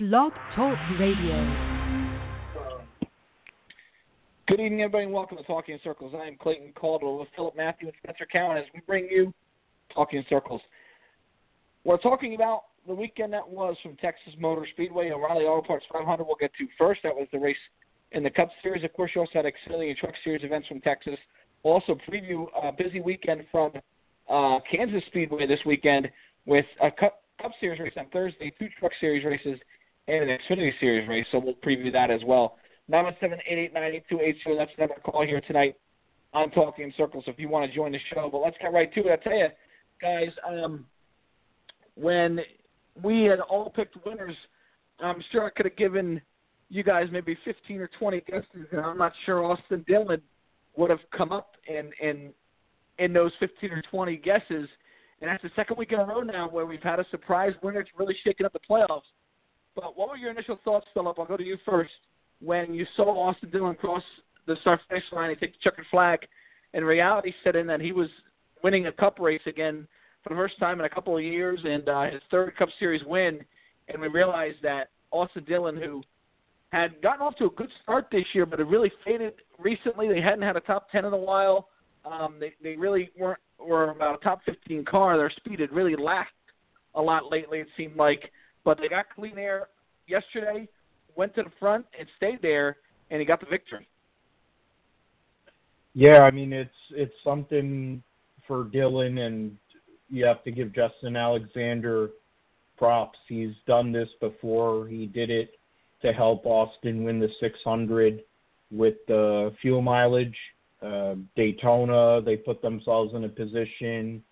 Blog Talk Radio. Good evening, everybody, and welcome to Talking in Circles. I am Clayton Caldwell with Philip Matthew and Spencer Cowan as we bring you Talking in Circles. We're talking about the weekend that was from Texas Motor Speedway. and O'Reilly Auto Parts 500 we'll get to first. That was the race in the Cup Series. Of course, you also had Xfinity Truck Series events from Texas. We'll also preview a busy weekend from uh, Kansas Speedway this weekend with a Cup, Cup Series race on Thursday, two Truck Series races, and an Xfinity Series race. So we'll preview that as well. 917-889-8280. That's another call here tonight on Talking in Circles if you want to join the show. But let's get right to it. I tell you, guys, um, when we had all picked winners, I'm sure I could have given you guys maybe 15 or 20 guesses, and I'm not sure Austin Dillon would have come up in in in those 15 or 20 guesses. And that's the second week in a row now where we've had a surprise winner. It's really shaking up the playoffs. But what were your initial thoughts, Philip? I'll go to you first. When you saw Austin Dillon cross the start finish line and take the checkered flag, and reality set in that he was winning a Cup race again for the first time in a couple of years, and uh, his third Cup Series win, and we realized that Austin Dillon, who had gotten off to a good start this year, but had really faded recently. They hadn't had a top ten in a while. Um, they they really weren't were about a top 15 car. Their speed had really lacked a lot lately. It seemed like but they got clean air yesterday, went to the front and stayed there, and he got the victory. Yeah, I mean it's it's something for Dillon, and you have to give Justin Alexander props. He's done this before. He did it to help Austin win the 600 with the fuel mileage. Uh, Daytona, they put themselves in a position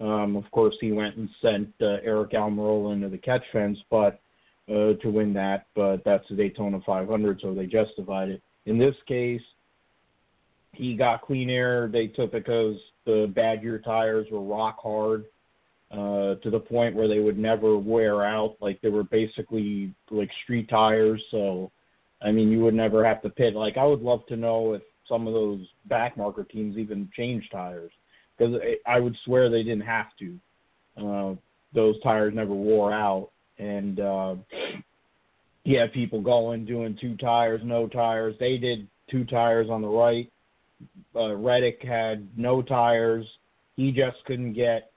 um, of course, he went and sent uh, Aric Almirola into the catch fence, but uh, to win that. But that's the Daytona 500, so they justified it. In this case, he got clean air. They took because the Badger tires were rock hard uh, to the point where they would never wear out. Like they were basically like street tires. So, I mean, you would never have to pit. Like I would love to know if some of those backmarker teams even change tires because I would swear they didn't have to. Uh, those tires never wore out, and uh, you had people going doing two tires, no tires. They did two tires on the right. Uh, Reddick had no tires. He just couldn't get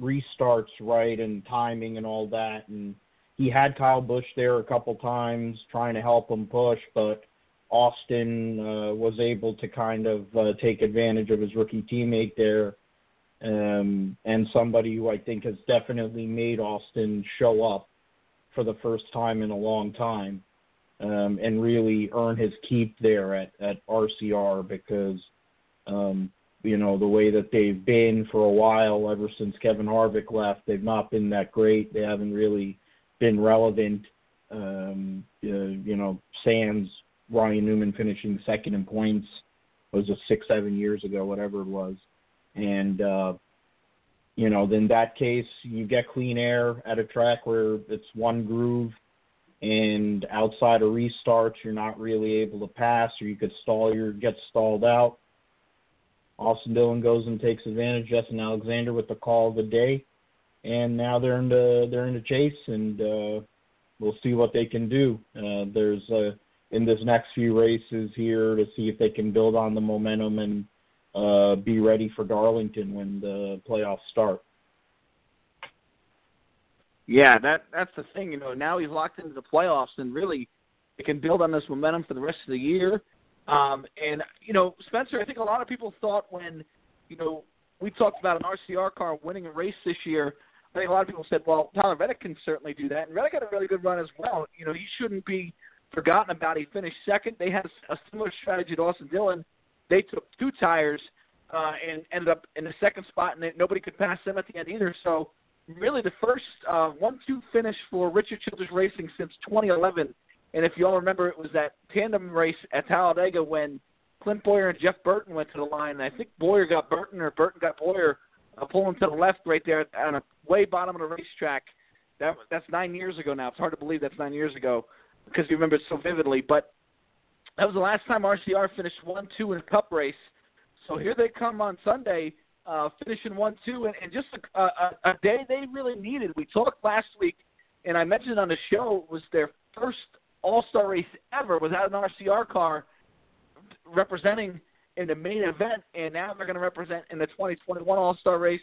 restarts right and timing and all that. And he had Kyle Busch there a couple times trying to help him push, but Austin uh, was able to kind of uh, take advantage of his rookie teammate there um, and somebody who I think has definitely made Austin show up for the first time in a long time um, and really earn his keep there at, at RCR because, um, you know, the way that they've been for a while, ever since Kevin Harvick left, they've not been that great. They haven't really been relevant. Um, uh, you know, Sans, Ryan Newman finishing second in points was it six, seven years ago, whatever it was and uh, you know, in that case, you get clean air at a track where it's one groove, and outside of restarts, you're not really able to pass, or you could stall your get stalled out. Austin Dillon goes and takes advantage. Justin Alexander with the call of the day, and now they're in the they're in the chase, and uh, we'll see what they can do. Uh, there's uh, in this next few races here to see if they can build on the momentum and uh, be ready for Darlington when the playoffs start. Yeah, that that's the thing. You know, now he's locked into the playoffs, and really, it can build on this momentum for the rest of the year. Um, and you know, Spencer, I think a lot of people thought when, you know, we talked about an RCR car winning a race this year. I think a lot of people said, well, Tyler Reddick can certainly do that, and Reddick had a really good run as well. You know, he shouldn't be forgotten about. He finished second. They had a similar strategy to Austin Dillon they took two tires uh, and ended up in the second spot, and nobody could pass them at the end either. So, really, the first uh, one-two finish for Richard Childress Racing since 2011. And if you all remember, it was that tandem race at Talladega when Clint Bowyer and Jeff Burton went to the line. And I think Bowyer got Burton or Burton got Bowyer uh, pulling to the left right there on a way bottom of the racetrack. That that's nine years ago now. It's hard to believe that's nine years ago because you remember it so vividly. But that was the last time RCR finished one two in a Cup race. So here they come on Sunday, uh, finishing one two, and, and just a, a, a day they really needed. We talked last week, and I mentioned on the show it was their first All Star race ever without an RCR car representing in the main event, and now they're going to represent in the 2021 All Star race.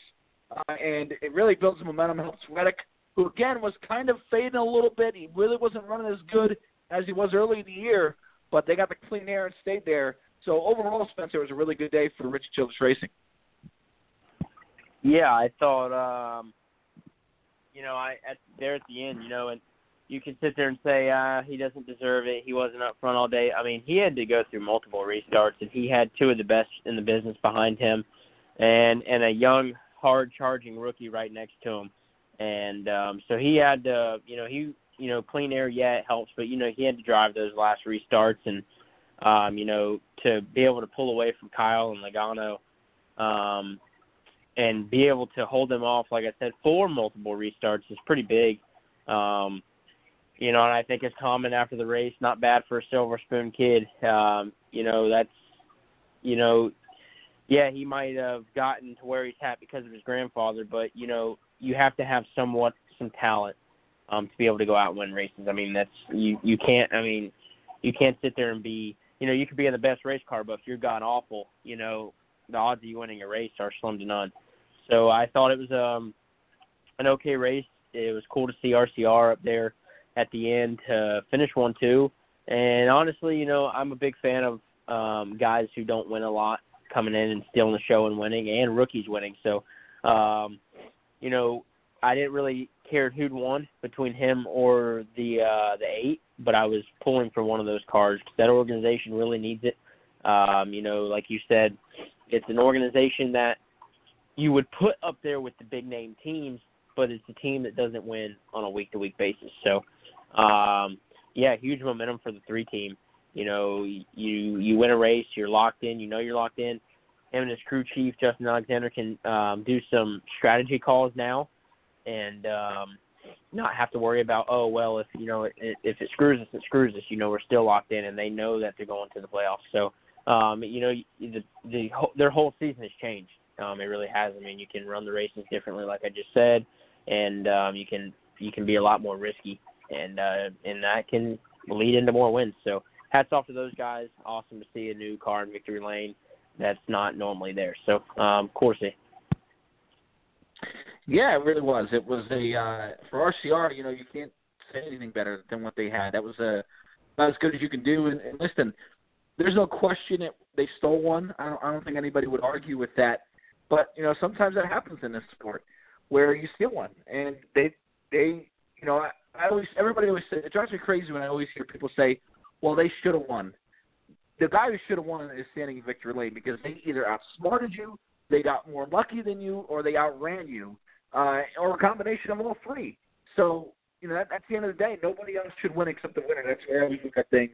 Uh, and it really builds momentum, helps Reddick, who again was kind of fading a little bit. He really wasn't running as good as he was early in the year, but they got the clean air and stayed there. So overall, Spencer, it was a really good day for Richard Childress Racing. Yeah, I thought, um, you know, I at there at the end, you know, and you can sit there and say uh, he doesn't deserve it. He wasn't up front all day. I mean, he had to go through multiple restarts, and he had two of the best in the business behind him, and and a young, hard charging rookie right next to him, and um, so he had to, you know, he you know, clean air, yeah, it helps, but you know, he had to drive those last restarts, and um, you know, to be able to pull away from Kyle and Logano, um, and be able to hold them off, like I said, for multiple restarts is pretty big. Um, you know, and I think it's common after the race, not bad for a silver spoon kid. Um, you know, that's you know, yeah, he might have gotten to where he's at because of his grandfather, but you know, you have to have somewhat some talent um to be able to go out and win races. I mean, that's you you can't I mean, you can't sit there and be you know, you could be in the best race car, but if you're god awful, you know, the odds of you winning a race are slim to none. So I thought it was um an okay race. It was cool to see RCR up there at the end to finish one two. And honestly, you know, I'm a big fan of um, guys who don't win a lot coming in and stealing the show and winning, and rookies winning. So, um, you know, I didn't really care who'd won between him or the uh, the eight, but I was pulling for one of those cars because that organization really needs it. Um, you know, like you said, it's an organization that you would put up there with the big name teams, but it's a team that doesn't win on a week to week basis. So um, yeah, huge momentum for the three team. You know, you you win a race, you're locked in. You know you're locked in. Him and his crew chief Justin Alexander can um, do some strategy calls now, and um, not have to worry about oh well if you know it, if it screws us it screws us. You know we're still locked in, and they know that they're going to the playoffs. So um, you know the the their whole season has changed. Um, it really has. I mean, you can run the races differently, like I just said, and um, you can you can be a lot more risky and uh, and that can lead into more wins. So hats off to those guys. Awesome to see a new car in victory lane that's not normally there. So um, Corsi. Yeah, it really was. It was a uh, for RCR. You know, you can't say anything better than what they had. That was a uh, about as good as you can do. And, and listen, there's no question that they stole one. I don't, I don't think anybody would argue with that. But you know, sometimes that happens in this sport where you steal one, and they they you know I always everybody always say it drives me crazy when I always hear people say, "Well, they should have won." The guy who should have won is standing in victory lane because they either outsmarted you, they got more lucky than you, or they outran you, uh, or a combination of all three. So you know that, that's the end of the day. Nobody else should win except the winner. That's where always look at things.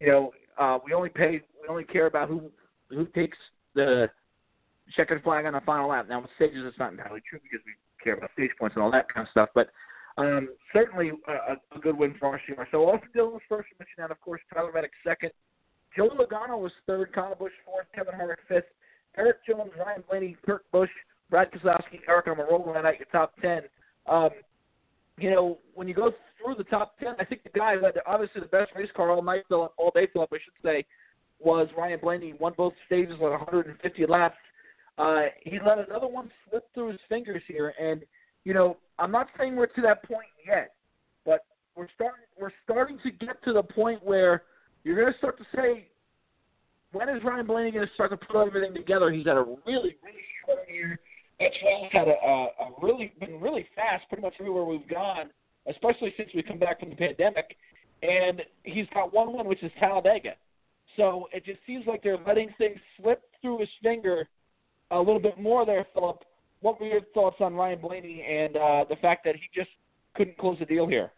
You know, uh, we only pay, we only care about who who takes the checkered flag on the final lap. Now with stages, it's not entirely true because we care about stage points and all that kind of stuff, but um, certainly a, a good win for RCR. So Austin Dillon was first from Michigan, of course. Tyler Reddick second. Joe Logano was third. Kyle Busch fourth. Kevin Harvick fifth. Erik Jones, Ryan Blaney, Kurt Busch, Brad Keselowski, Aric Almirola at your top ten. Um, you know, when you go through the top ten, I think the guy who had obviously the best race car all night, all day, Philip, I should say, was Ryan Blaney. He won both stages on 150 laps. Uh, he let another one slip through his fingers here, and you know, I'm not saying we're to that point yet, but we're starting we're starting to get to the point where you're going to start to say, when is Ryan Blaney going to start to put everything together? He's had a really really strong year. X had a, a, a really been really fast, pretty much everywhere we've gone, especially since we come back from the pandemic. And he's got one win, which is Talladega. So it just seems like they're letting things slip through his finger a little bit more there, Philip, what were your thoughts on Ryan Blaney and uh, the fact that he just couldn't close the deal here?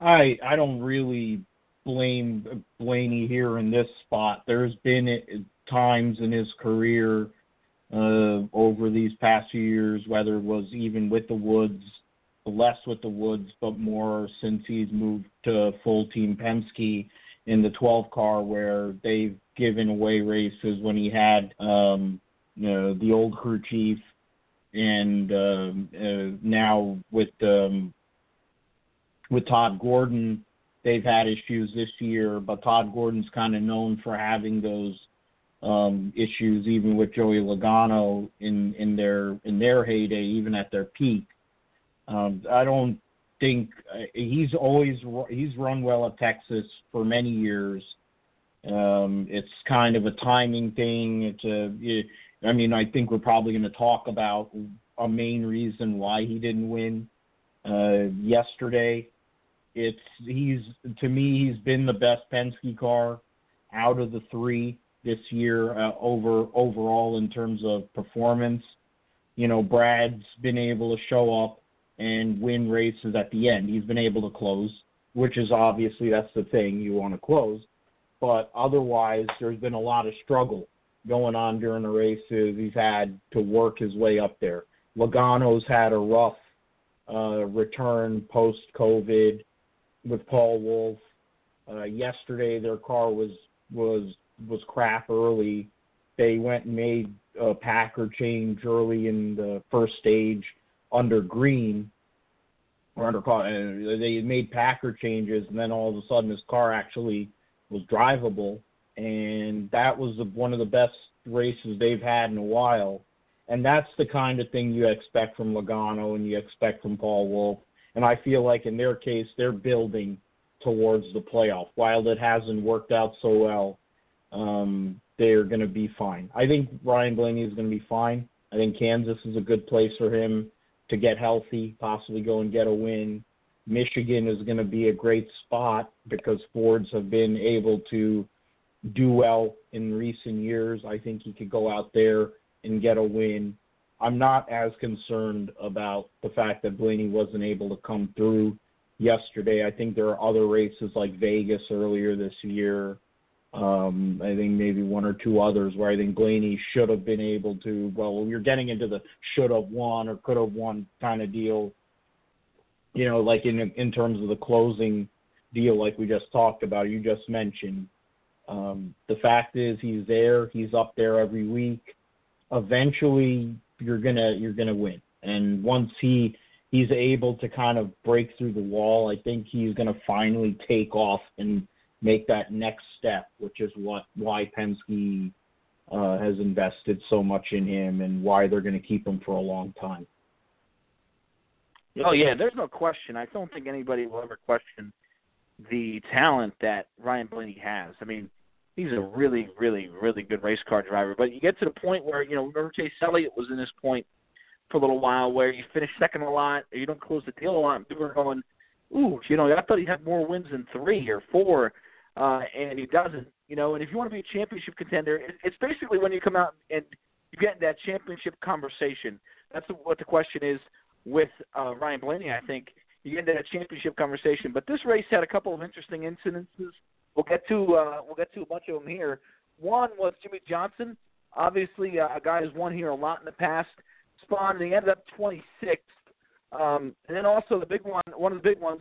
I I don't really blame Blaney here in this spot. There's been times in his career uh, over these past few years, whether it was even with the Woods, less with the Woods, but more since he's moved to full team Penske in the 12 car, where they've given away races when he had um, uh, the old crew chief, and uh, uh, now with um, with Todd Gordon, they've had issues this year, but Todd Gordon's kind of known for having those um, issues, even with Joey Logano in in their in their heyday, even at their peak. Um, I don't think uh, he's always he's run well at Texas for many years. Um, it's kind of a timing thing. It's a, it, I mean, I think we're probably going to talk about a main reason why he didn't win uh, yesterday. It's he's to me he's been the best Penske car out of the three this year uh, over overall in terms of performance. You know, Brad's been able to show up and win races at the end. He's been able to close, which is obviously that's the thing you want to close. But otherwise, there's been a lot of struggle going on during the races. He's had to work his way up there. Logano's had a rough uh, return post COVID with Paul Wolfe. Uh, yesterday, their car was was was crap early. They went and made a Packer change early in the first stage under Green or under uh, they made Packer changes, and then all of a sudden his car actually was drivable, and that was one of the best races they've had in a while. And that's the kind of thing you expect from Logano and you expect from Paul Wolfe. And I feel like in their case, they're building towards the playoff. While it hasn't worked out so well, um, they're going to be fine. I think Ryan Blaney is going to be fine. I think Kansas is a good place for him to get healthy, possibly go and get a win. Michigan is going to be a great spot because Fords have been able to do well in recent years. I think he could go out there and get a win. I'm not as concerned about the fact that Blaney wasn't able to come through yesterday. I think there are other races like Vegas earlier this year um, I think maybe one or two others where I think Blaney should have been able to. Well, you're getting into the should have won or could have won kind of deal. You know, like in in terms of the closing deal, like we just talked about, you just mentioned. Um, the fact is, he's there. He's up there every week. Eventually, you're gonna you're gonna win. And once he he's able to kind of break through the wall, I think he's gonna finally take off and make that next step, which is what why Penske uh, has invested so much in him and why they're going to keep him for a long time. Oh yeah, there's no question. I don't think anybody will ever question the talent that Ryan Blaney has. I mean, he's a really, really, really good race car driver. But you get to the point where you know, remember Chase Elliott was in this point for a little while where you finish second a lot, or you don't close the deal a lot. And People are going, "Ooh, you know, I thought he had more wins than three or four uh, and he doesn't. You know, and if you want to be a championship contender, it, it's basically when you come out and you get in that championship conversation. That's what the question is with uh, Ryan Blaney. I think you get into that championship conversation. But this race had a couple of interesting incidences. We'll get to uh, we'll get to a bunch of them here. One was Jimmie Johnson, obviously uh, a guy who's won here a lot in the past. Spawned and he ended up 26th. Um, and then also the big one, one of the big ones,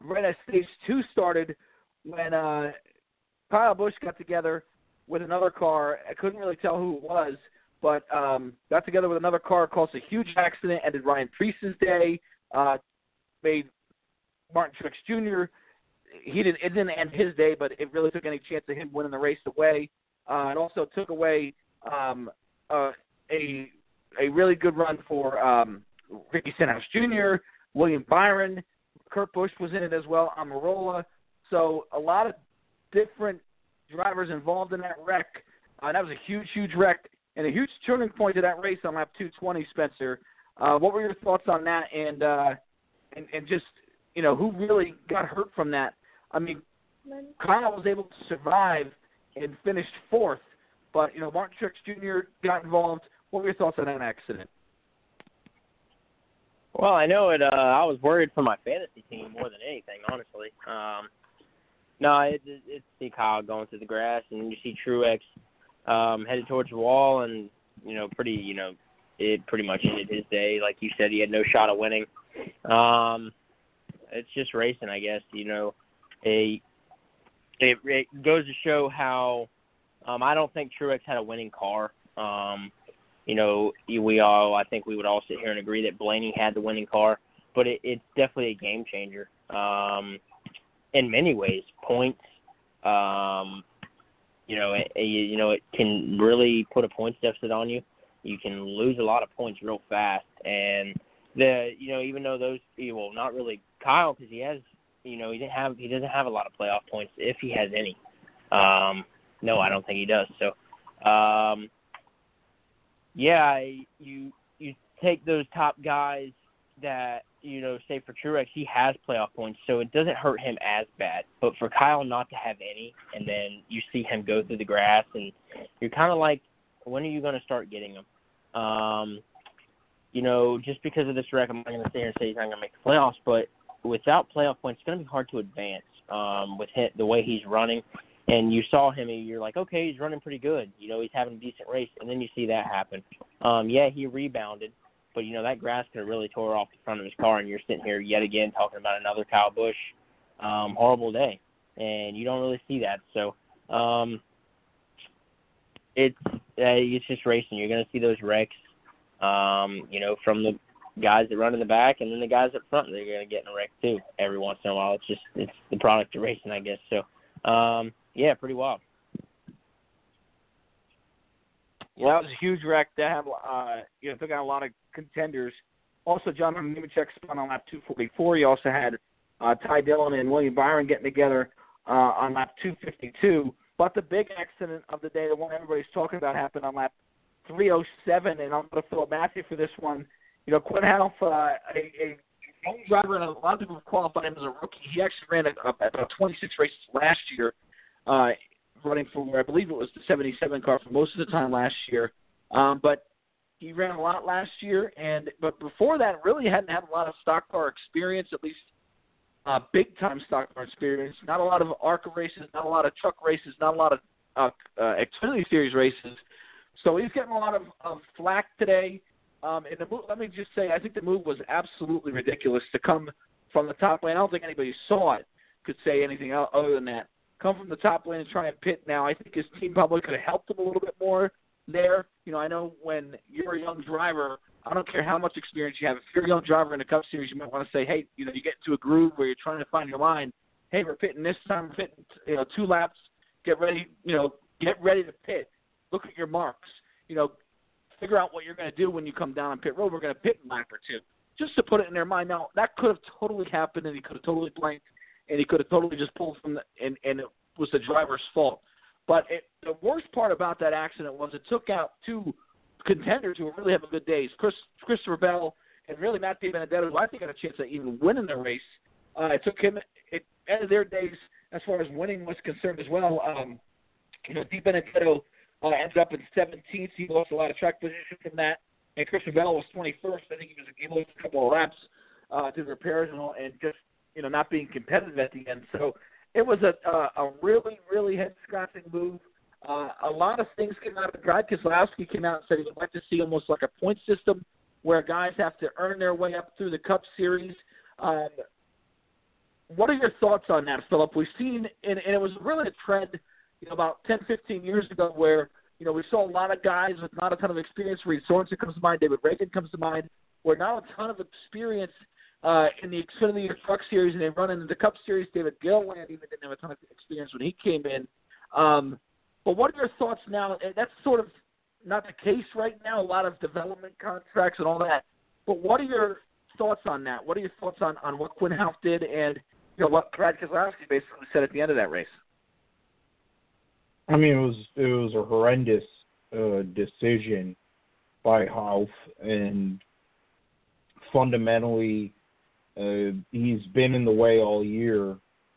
right as stage two started, when uh, Kyle Busch got together with another car. I couldn't really tell who it was, but um, got together with another car, caused a huge accident, ended Ryan Preece's day, uh, made Martin Truex Jr. He didn't. It didn't end his day, but it really took any chance of him winning the race away. Uh, it also took away um, uh, a a really good run for um, Ricky Stenhouse Jr., William Byron, Kurt Busch was in it as well, Almirola. So a lot of different drivers involved in that wreck. Uh, that was a huge, huge wreck and a huge turning point to that race on lap 220. Spencer, uh, what were your thoughts on that? And uh, and and just you know who really got hurt from that? I mean, Kyle was able to survive and finished fourth, but you know Martin Truex Jr. got involved. What were your thoughts on that accident? Well, I know it. Uh, I was worried for my fantasy team more than anything, honestly. Um, no, it, it, it's see Kyle going through the grass, and you see Truex um, headed towards the wall, and you know, pretty, you know, it pretty much ended his day. Like you said, he had no shot of winning. Um, it's just racing, I guess. You know, a it, it goes to show how um, I don't think Truex had a winning car. Um, you know, we all I think we would all sit here and agree that Blaney had the winning car, but it, it's definitely a game changer. um, in many ways. Points, um, you know, it, you know, it can really put a points deficit on you. You can lose a lot of points real fast, and the you know even though those well not really Kyle because he has you know he didn't have he doesn't have a lot of playoff points if he has any. Um, no, I don't think he does. So, um, yeah, you you take those top guys that you know, say for Truex, he has playoff points, so it doesn't hurt him as bad. But for Kyle not to have any, and then you see him go through the grass, and you're kind of like, when are you going to start getting him? Um, you know, just because of this wreck, I'm not going to sit here and say he's not going to make the playoffs, but without playoff points, it's going to be hard to advance um, with him, the way he's running. And you saw him, and you're like, okay, he's running pretty good. You know, he's having a decent race, and then you see that happen. Um, yeah, he rebounded, but you know that grass could have really tore off the front of his car, and you're sitting here yet again talking about another Kyle Busch um, horrible day, and you don't really see that. So um, it's uh, it's just racing. You're going to see those wrecks, um, you know, from the guys that run in the back, and then the guys up front. They're going to get in a wreck too every once in a while. It's just it's the product of racing, I guess. So um, yeah, pretty wild. Yeah, that was a huge wreck. That had uh, you know took out a lot of contenders. Also, John Nemechek spun on lap 244. You also had uh, Ty Dillon and William Byron getting together uh, on lap 252. But the big accident of the day, the one everybody's talking about, happened on lap 307, and I'm going to Philip Matthew for this one. You know, Quin Houff, uh, a, a young driver, and a lot of people have qualified him as a rookie. He actually ran a, a, about 26 races last year, uh, running for, I believe it was the 77 car for most of the time last year. Um, but he ran a lot last year, and but before that, really hadn't had a lot of stock car experience, at least uh, big time stock car experience. Not a lot of ARCA races, not a lot of truck races, not a lot of uh, uh, Xfinity Series races. So he's getting a lot of, of flack today. Um, and the move, let me just say, I think the move was absolutely ridiculous to come from the top lane. I don't think anybody saw it could say anything other than that. Come from the top lane and try and pit now. I think his team probably could have helped him a little bit more there. You know, I know when you're a young driver, I don't care how much experience you have. If you're a young driver in a Cup Series, you might want to say, hey, you know, you get into a groove where you're trying to find your line. Hey, we're pitting this time. We're pitting, you know, two laps. Get ready. You know, get ready to pit. Look at your marks. You know, figure out what you're going to do when you come down on pit road. We're going to pit in lap or two, just to put it in their mind. Now that could have totally happened, and he could have totally blanked, and he could have totally just pulled from the and and it was the driver's fault. But it, the worst part about that accident was it took out two contenders who were really having good days. Chris Christopher Bell and really Matt DiBenedetto, who I think had a chance of even winning the race. Uh, it took him it ended their days as far as winning was concerned as well. Um, you know, DiBenedetto uh, ended up in 17th. He lost a lot of track position from that. And Christopher Bell was 21st. I think he was he lost a couple of laps uh, to repairs and, all, and just you know not being competitive at the end. So it was a a, a really really head scratching move. Uh, a lot of things came out of it. Brad Keselowski came out and said he would like to see almost like a point system where guys have to earn their way up through the Cup Series. Um, what are your thoughts on that, Philip? We've seen, and, and it was really a trend, you know, about 10, 15 years ago where, you know, we saw a lot of guys with not a ton of experience. Reed Sorenson comes to mind, David Ragan comes to mind, where not a ton of experience uh, in the Xfinity Truck Series, and they run into the Cup Series. David Gilliland even didn't have a ton of experience when he came in. Um, but what are your thoughts now? That's sort of not the case right now. A lot of development contracts and all that. But what are your thoughts on that? What are your thoughts on, on what Quin Houff did and you know what Brad Keselowski basically said at the end of that race? I mean, it was it was a horrendous uh, decision by Houff, and fundamentally, uh, he's been in the way all year.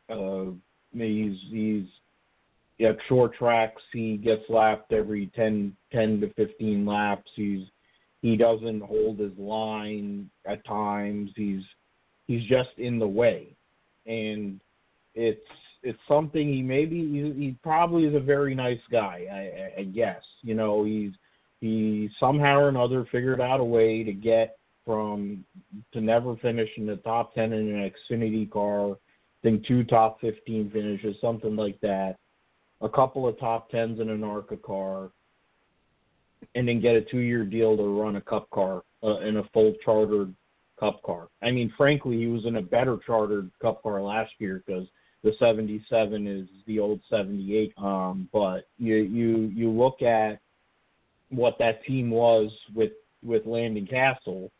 Uh, he's he's at short tracks. He gets lapped every 10, 10 to fifteen laps. He's he doesn't hold his line at times. He's he's just in the way, and it's it's something he maybe he, he probably is a very nice guy. I, I guess you know he's he somehow or another figured out a way to get from to never finish in the top 10 in an Xfinity car, think two top 15 finishes, something like that, a couple of top 10s in an ARCA car, and then get a two year deal to run a cup car uh, in a full chartered Cup car. I mean, frankly, he was in a better chartered Cup car last year because the 77 is the old 78. Um, but you you you look at what that team was with with Landon Cassill,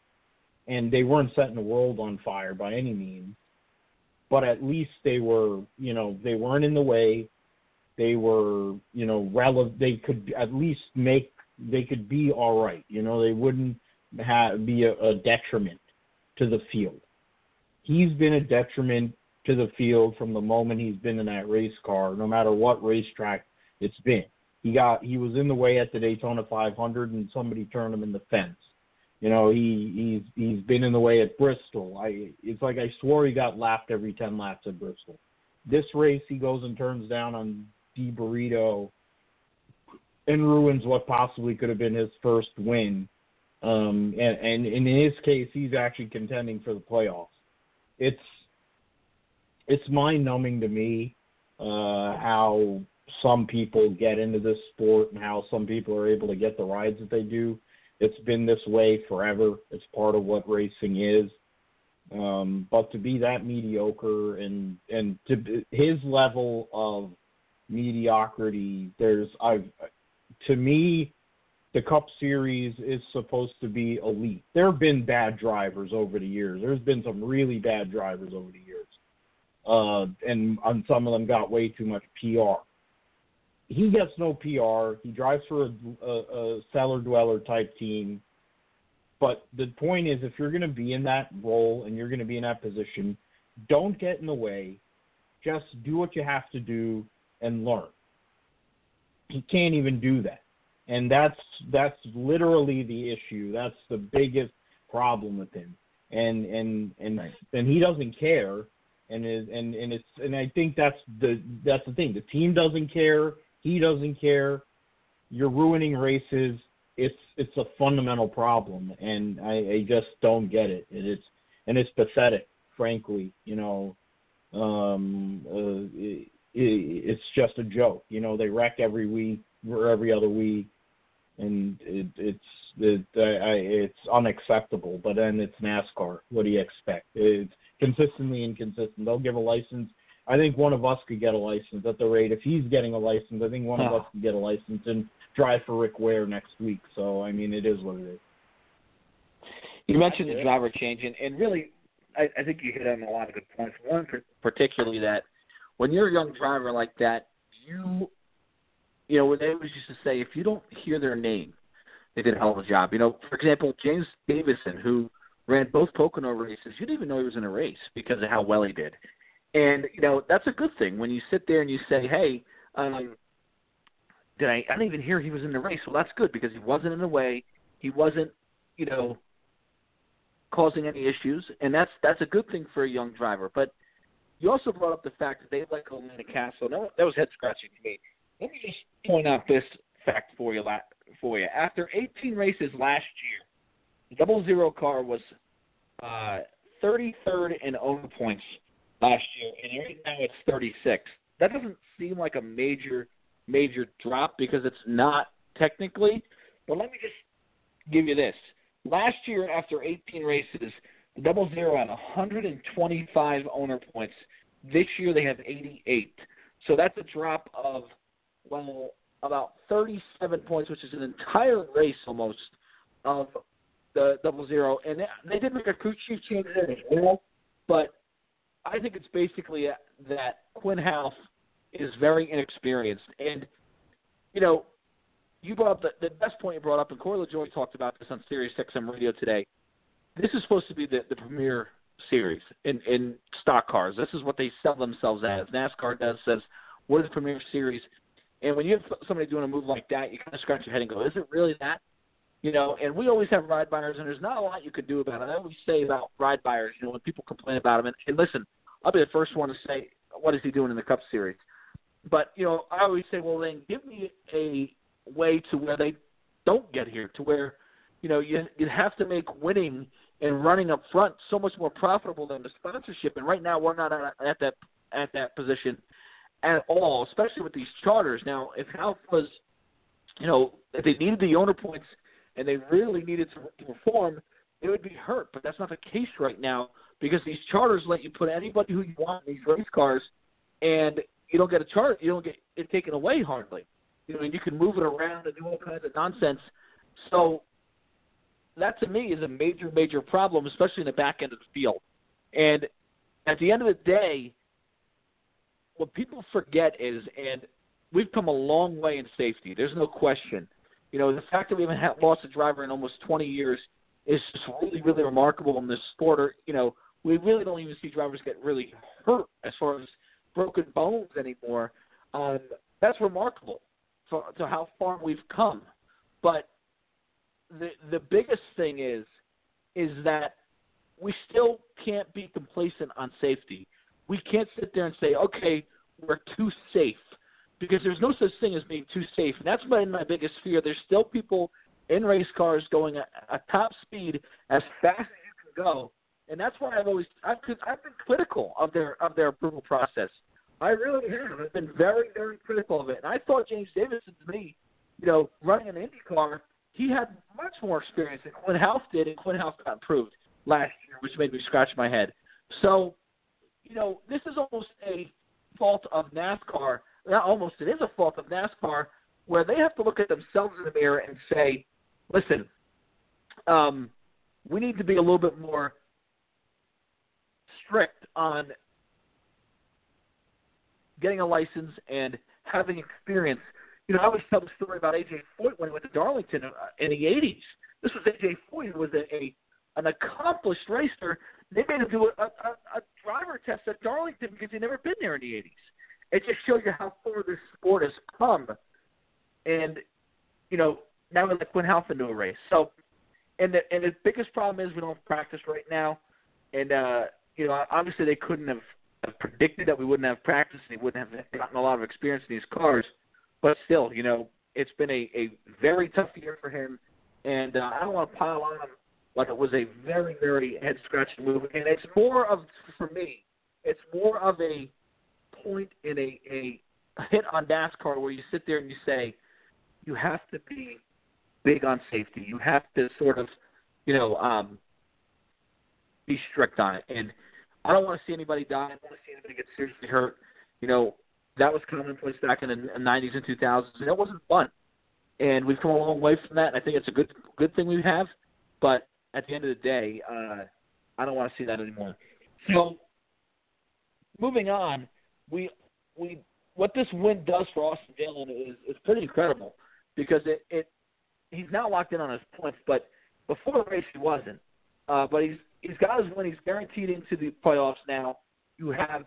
and they weren't setting the world on fire by any means. But at least they were, you know, they weren't in the way. They were, you know, relevant. They could at least make. They could be all right. You know, they wouldn't have be a, a detriment to the field. He's been a detriment to the field from the moment he's been in that race car, no matter what racetrack it's been. He got he was in the way at the Daytona 500, and somebody turned him in the fence. You know, he he's he's been in the way at Bristol. I it's like I swore he got lapped every 10 laps at Bristol. This race, he goes and turns down on Di Burrito and ruins what possibly could have been his first win. Um, and, and in his case, he's actually contending for the playoffs. It's it's mind numbing to me uh, how some people get into this sport and how some people are able to get the rides that they do. It's been this way forever. It's part of what racing is. Um, but to be that mediocre and and to his level of mediocrity, there's I've to me the Cup Series is supposed to be elite. There have been bad drivers over the years. There's been some really bad drivers over the years, uh, and on some of them got way too much PR. He gets no PR. He drives for a, a, a cellar dweller type team. But the point is, if you're going to be in that role and you're going to be in that position, don't get in the way. Just do what you have to do and learn. He can't even do that and that's that's literally the issue. That's the biggest problem with him, and and and and he doesn't care, and is and and it's and I think that's the that's the thing. The team doesn't care. He doesn't care. You're ruining races. It's it's a fundamental problem, and I, I just don't get it. And it's and it's pathetic, frankly. You know, um, uh, it, it's just a joke. You know, they wreck every week or every other week and it, it's it, I, it's unacceptable. But then it's NASCAR. What do you expect? It's consistently inconsistent. They'll give a license. I think one of us could get a license at the rate. If he's getting a license, I think one of us could get a license and drive for Rick Ware next week. So I mean, it is what it is. You mentioned the driver change, and, and really, I, I think you hit on a lot of good points. One, particularly that when you're a young driver like that, you you know, when they always used to say if you don't hear their name, they did a hell of a job. You know, for example, James Davison, who ran both Pocono races, you didn't even know he was in a race because of how well he did. And you know, that's a good thing when you sit there and you say, "Hey, um, did I? I didn't even hear he was in the race." Well, that's good because he wasn't in the way. He wasn't, you know, causing any issues, and that's that's a good thing for a young driver. But you also brought up the fact that they let go of Cassill. That, that was head scratching to me. Let me just point out this fact for you. For you, after 18 races last year, the double zero car was uh, 33rd in owner points last year, and right now it's 36. That doesn't seem like a major, major drop because it's not technically. But let me just give you this. Last year, after 18 races, the double zero had 125 owner points. This year, they have 88. So that's a drop of well, about 37 points, which is an entire race almost of the double zero. And they, did make a crew chief change there as well, but I think it's basically uh, that Quin Houff is very inexperienced. And, you know, you brought up the, the best point you brought up, and Corey LaJoie talked about this on Sirius XM Radio today. This is supposed to be the, the premier series in, in stock cars. This is what they sell themselves as. NASCAR does says, we're the premier series. And when you have somebody doing a move like that, you kind of scratch your head and go, "Is it really that?" You know. And we always have ride buyers, and there's not a lot you could do about it. I always say about ride buyers, you know, when people complain about them, and, and listen, I'll be the first one to say, "What is he doing in the Cup Series?" But you know, I always say, "Well, then give me a way to where they don't get here, to where you know you you have to make winning and running up front so much more profitable than the sponsorship. And right now, we're not at, at that at that position at all, especially with these charters. Now, if Houff was, you know, if they needed the owner points and they really needed to, to perform, they would be hurt. But that's not the case right now because these charters let you put anybody who you want in these race cars, and you don't get a chart, you don't get it taken away hardly. You know, and you can move it around and do all kinds of nonsense. So that to me is a major, major problem, especially in the back end of the field. And at the end of the day, what people forget is, and we've come a long way in safety. There's no question. You know, the fact that we haven't lost a driver in almost 20 years is just really, really remarkable in this sport. Or, you know, we really don't even see drivers get really hurt as far as broken bones anymore. Um, that's remarkable for, to how far we've come. But the the biggest thing is is that we still can't be complacent on safety. We can't sit there and say, okay, we're too safe, because there's no such thing as being too safe. And that's been my biggest fear. There's still people in race cars going at, at top speed as fast as you can go, and that's why I've always I've, I've been critical of their of their approval process. I really have. I've been very very critical of it, and I thought James Davison to me, you know, running an Indy car, he had much more experience than Quin Houff did, and Quin Houff got improved last year, which made me scratch my head. So, you know, this is almost a fault of NASCAR. Not almost, it is a fault of NASCAR where they have to look at themselves in the mirror and say, listen, um, we need to be a little bit more strict on getting a license and having experience. You know, I always tell the story about AJ Foyt when he went to Darlington uh, in the '80s. This was AJ Foyt, was a, a an accomplished racer. They made him do a, a, a driver test at Darlington because he'd never been there in the '80s. It just shows you how far this sport has come. And you know, now we let Quin Houff into a race. So, and the and the biggest problem is we don't have practice right now. And uh, you know, obviously they couldn't have, have predicted that we wouldn't have practice and he wouldn't have gotten a lot of experience in these cars. But still, you know, it's been a, a very tough year for him. And uh, I don't want to pile on him like it was a very, very head scratching move. And it's more of, for me, it's more of a point in a, a hit on NASCAR where you sit there and you say, you have to be big on safety. You have to sort of, you know, um, be strict on it. And I don't want to see anybody die. I don't want to see anybody get seriously hurt. You know, that was commonplace back in the 90s and 2000s, and it wasn't fun. And we've come a long way from that. And I think it's a good good thing we have. But at the end of the day, uh, I don't want to see that anymore. So, moving on, we we what this win does for Austin Dillon is is pretty incredible because it it he's now locked in on his points, but before the race he wasn't. Uh, but he's he's got his win. He's guaranteed into the playoffs now. You have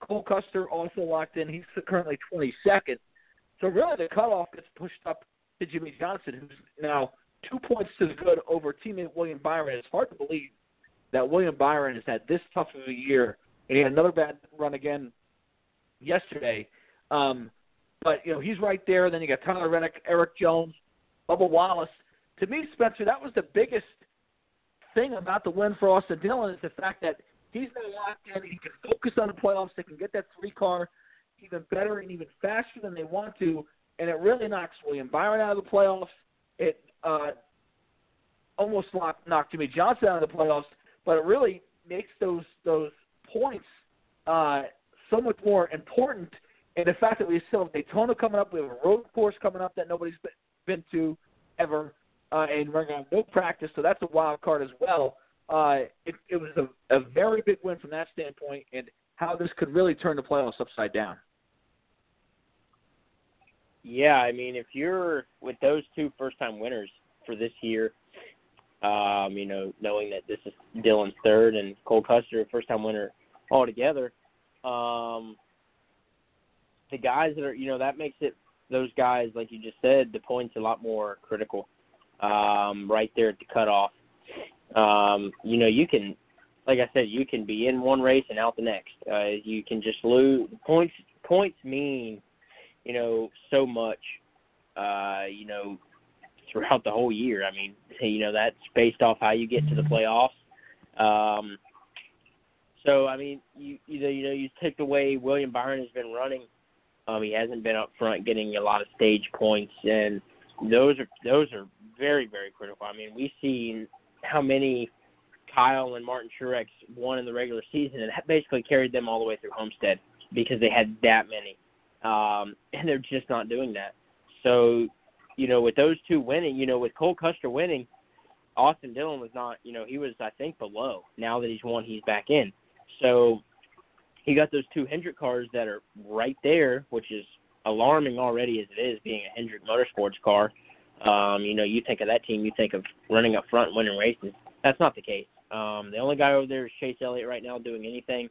Cole Custer also locked in. He's currently 22nd. So really, the cutoff gets pushed up to Jimmie Johnson, who's now two points to the good over teammate William Byron. It's hard to believe that William Byron has had this tough of a year, and he had another bad run again yesterday. Um, but you know he's right there. Then you got Tyler Reddick, Erik Jones, Bubba Wallace. To me, Spencer, that was the biggest thing about the win for Austin Dillon is the fact that he's now locked in. He can focus on the playoffs. They can get that three car even better and even faster than they want to. And it really knocks William Byron out of the playoffs. It uh, almost knocked, knocked Jimmie Johnson out of the playoffs, but it really makes those those points uh, so much more important. And the fact that we still have Daytona coming up, we have a road course coming up that nobody's been to ever uh, and we're going to have no practice, so that's a wild card as well. Uh, it, it was a, a very big win from that standpoint, and how this could really turn the playoffs upside down. Yeah, I mean, if you're with those two first-time winners for this year, um, you know, knowing that this is Dillon's third and Cole Custer, first-time winner altogether, um, the guys that are, you know, that makes it those guys, like you just said, the points a lot more critical um, right there at the cutoff. Um, you know, you can, like I said, you can be in one race and out the next. Uh, you can just lose points. Points mean, you know, so much. Uh, you know, throughout the whole year. I mean, you know, that's based off how you get to the playoffs. Um, so I mean, you know, you know, you take the way William Byron has been running. Um, he hasn't been up front getting a lot of stage points, and those are those are very, very critical. I mean, we've seen how many Kyle and Martin Truex won in the regular season, and basically carried them all the way through Homestead because they had that many, um, and they're just not doing that. So, you know, with those two winning, you know, with Cole Custer winning, Austin Dillon was not, you know, he was I think below. Now that he's won, he's back in. So he got those two Hendrick cars that are right there, which is alarming already as it is being a Hendrick Motorsports car. Um, you know, you think of that team, you think of running up front and winning races. That's not the case. Um, the only guy over there is Chase Elliott right now doing anything.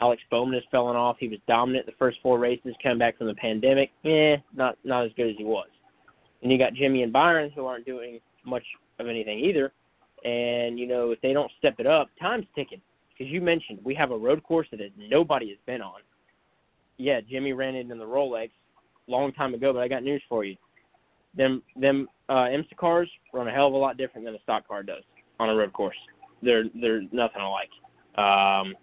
Alex Bowman is falling off. He was dominant the first four races, coming back from the pandemic. Eh, not not as good as he was. And you got Jimmy and Byron who aren't doing much of anything either. And you know, if they don't step it up, time's ticking. Because you mentioned we have a road course that nobody has been on. Yeah, Jimmy ran it in the Rolex long time ago, but I got news for you. Them them uh, IMSA cars run a hell of a lot different than a stock car does on a road course. They're they're nothing alike. Um,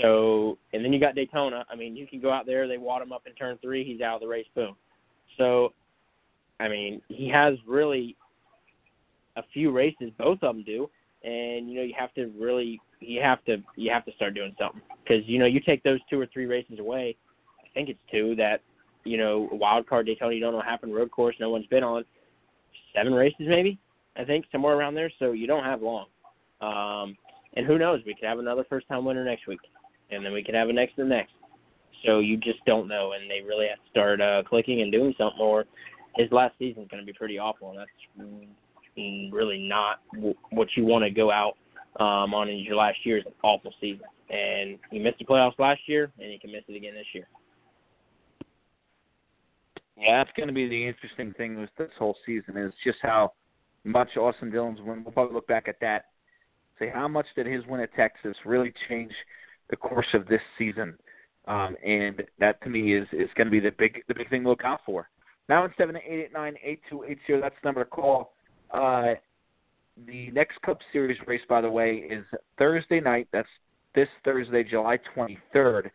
so and then you got Daytona. I mean, you can go out there. They wad him up in turn three. He's out of the race. Boom. So, I mean, he has really a few races. Both of them do, and you know you have to really you have to you have to start doing something because you know you take those two or three races away. I think it's two that you know wild card Daytona. You don't know what happened. Road course. No one's been on. Seven races maybe. I think somewhere around there. So you don't have long. Um, and who knows? We could have another first time winner next week, and then we could have a next and next. So you just don't know, and they really have to start uh, clicking and doing something, or his last season is going to be pretty awful, and that's really not w- what you want to go out um, on in your last year is an awful season. And he missed the playoffs last year, and he can miss it again this year. Yeah, that's going to be the interesting thing with this whole season is just how much Austin Dillon's win. We'll probably look back at that say how much did his win at Texas really change the course of this season? Um, and that to me is is going to be the big the big thing to look out for. Now in seven eight eight nine eight two eight zero. That's the number to call. Uh, the next Cup Series race, by the way, is Thursday night. That's this Thursday, July 23rd,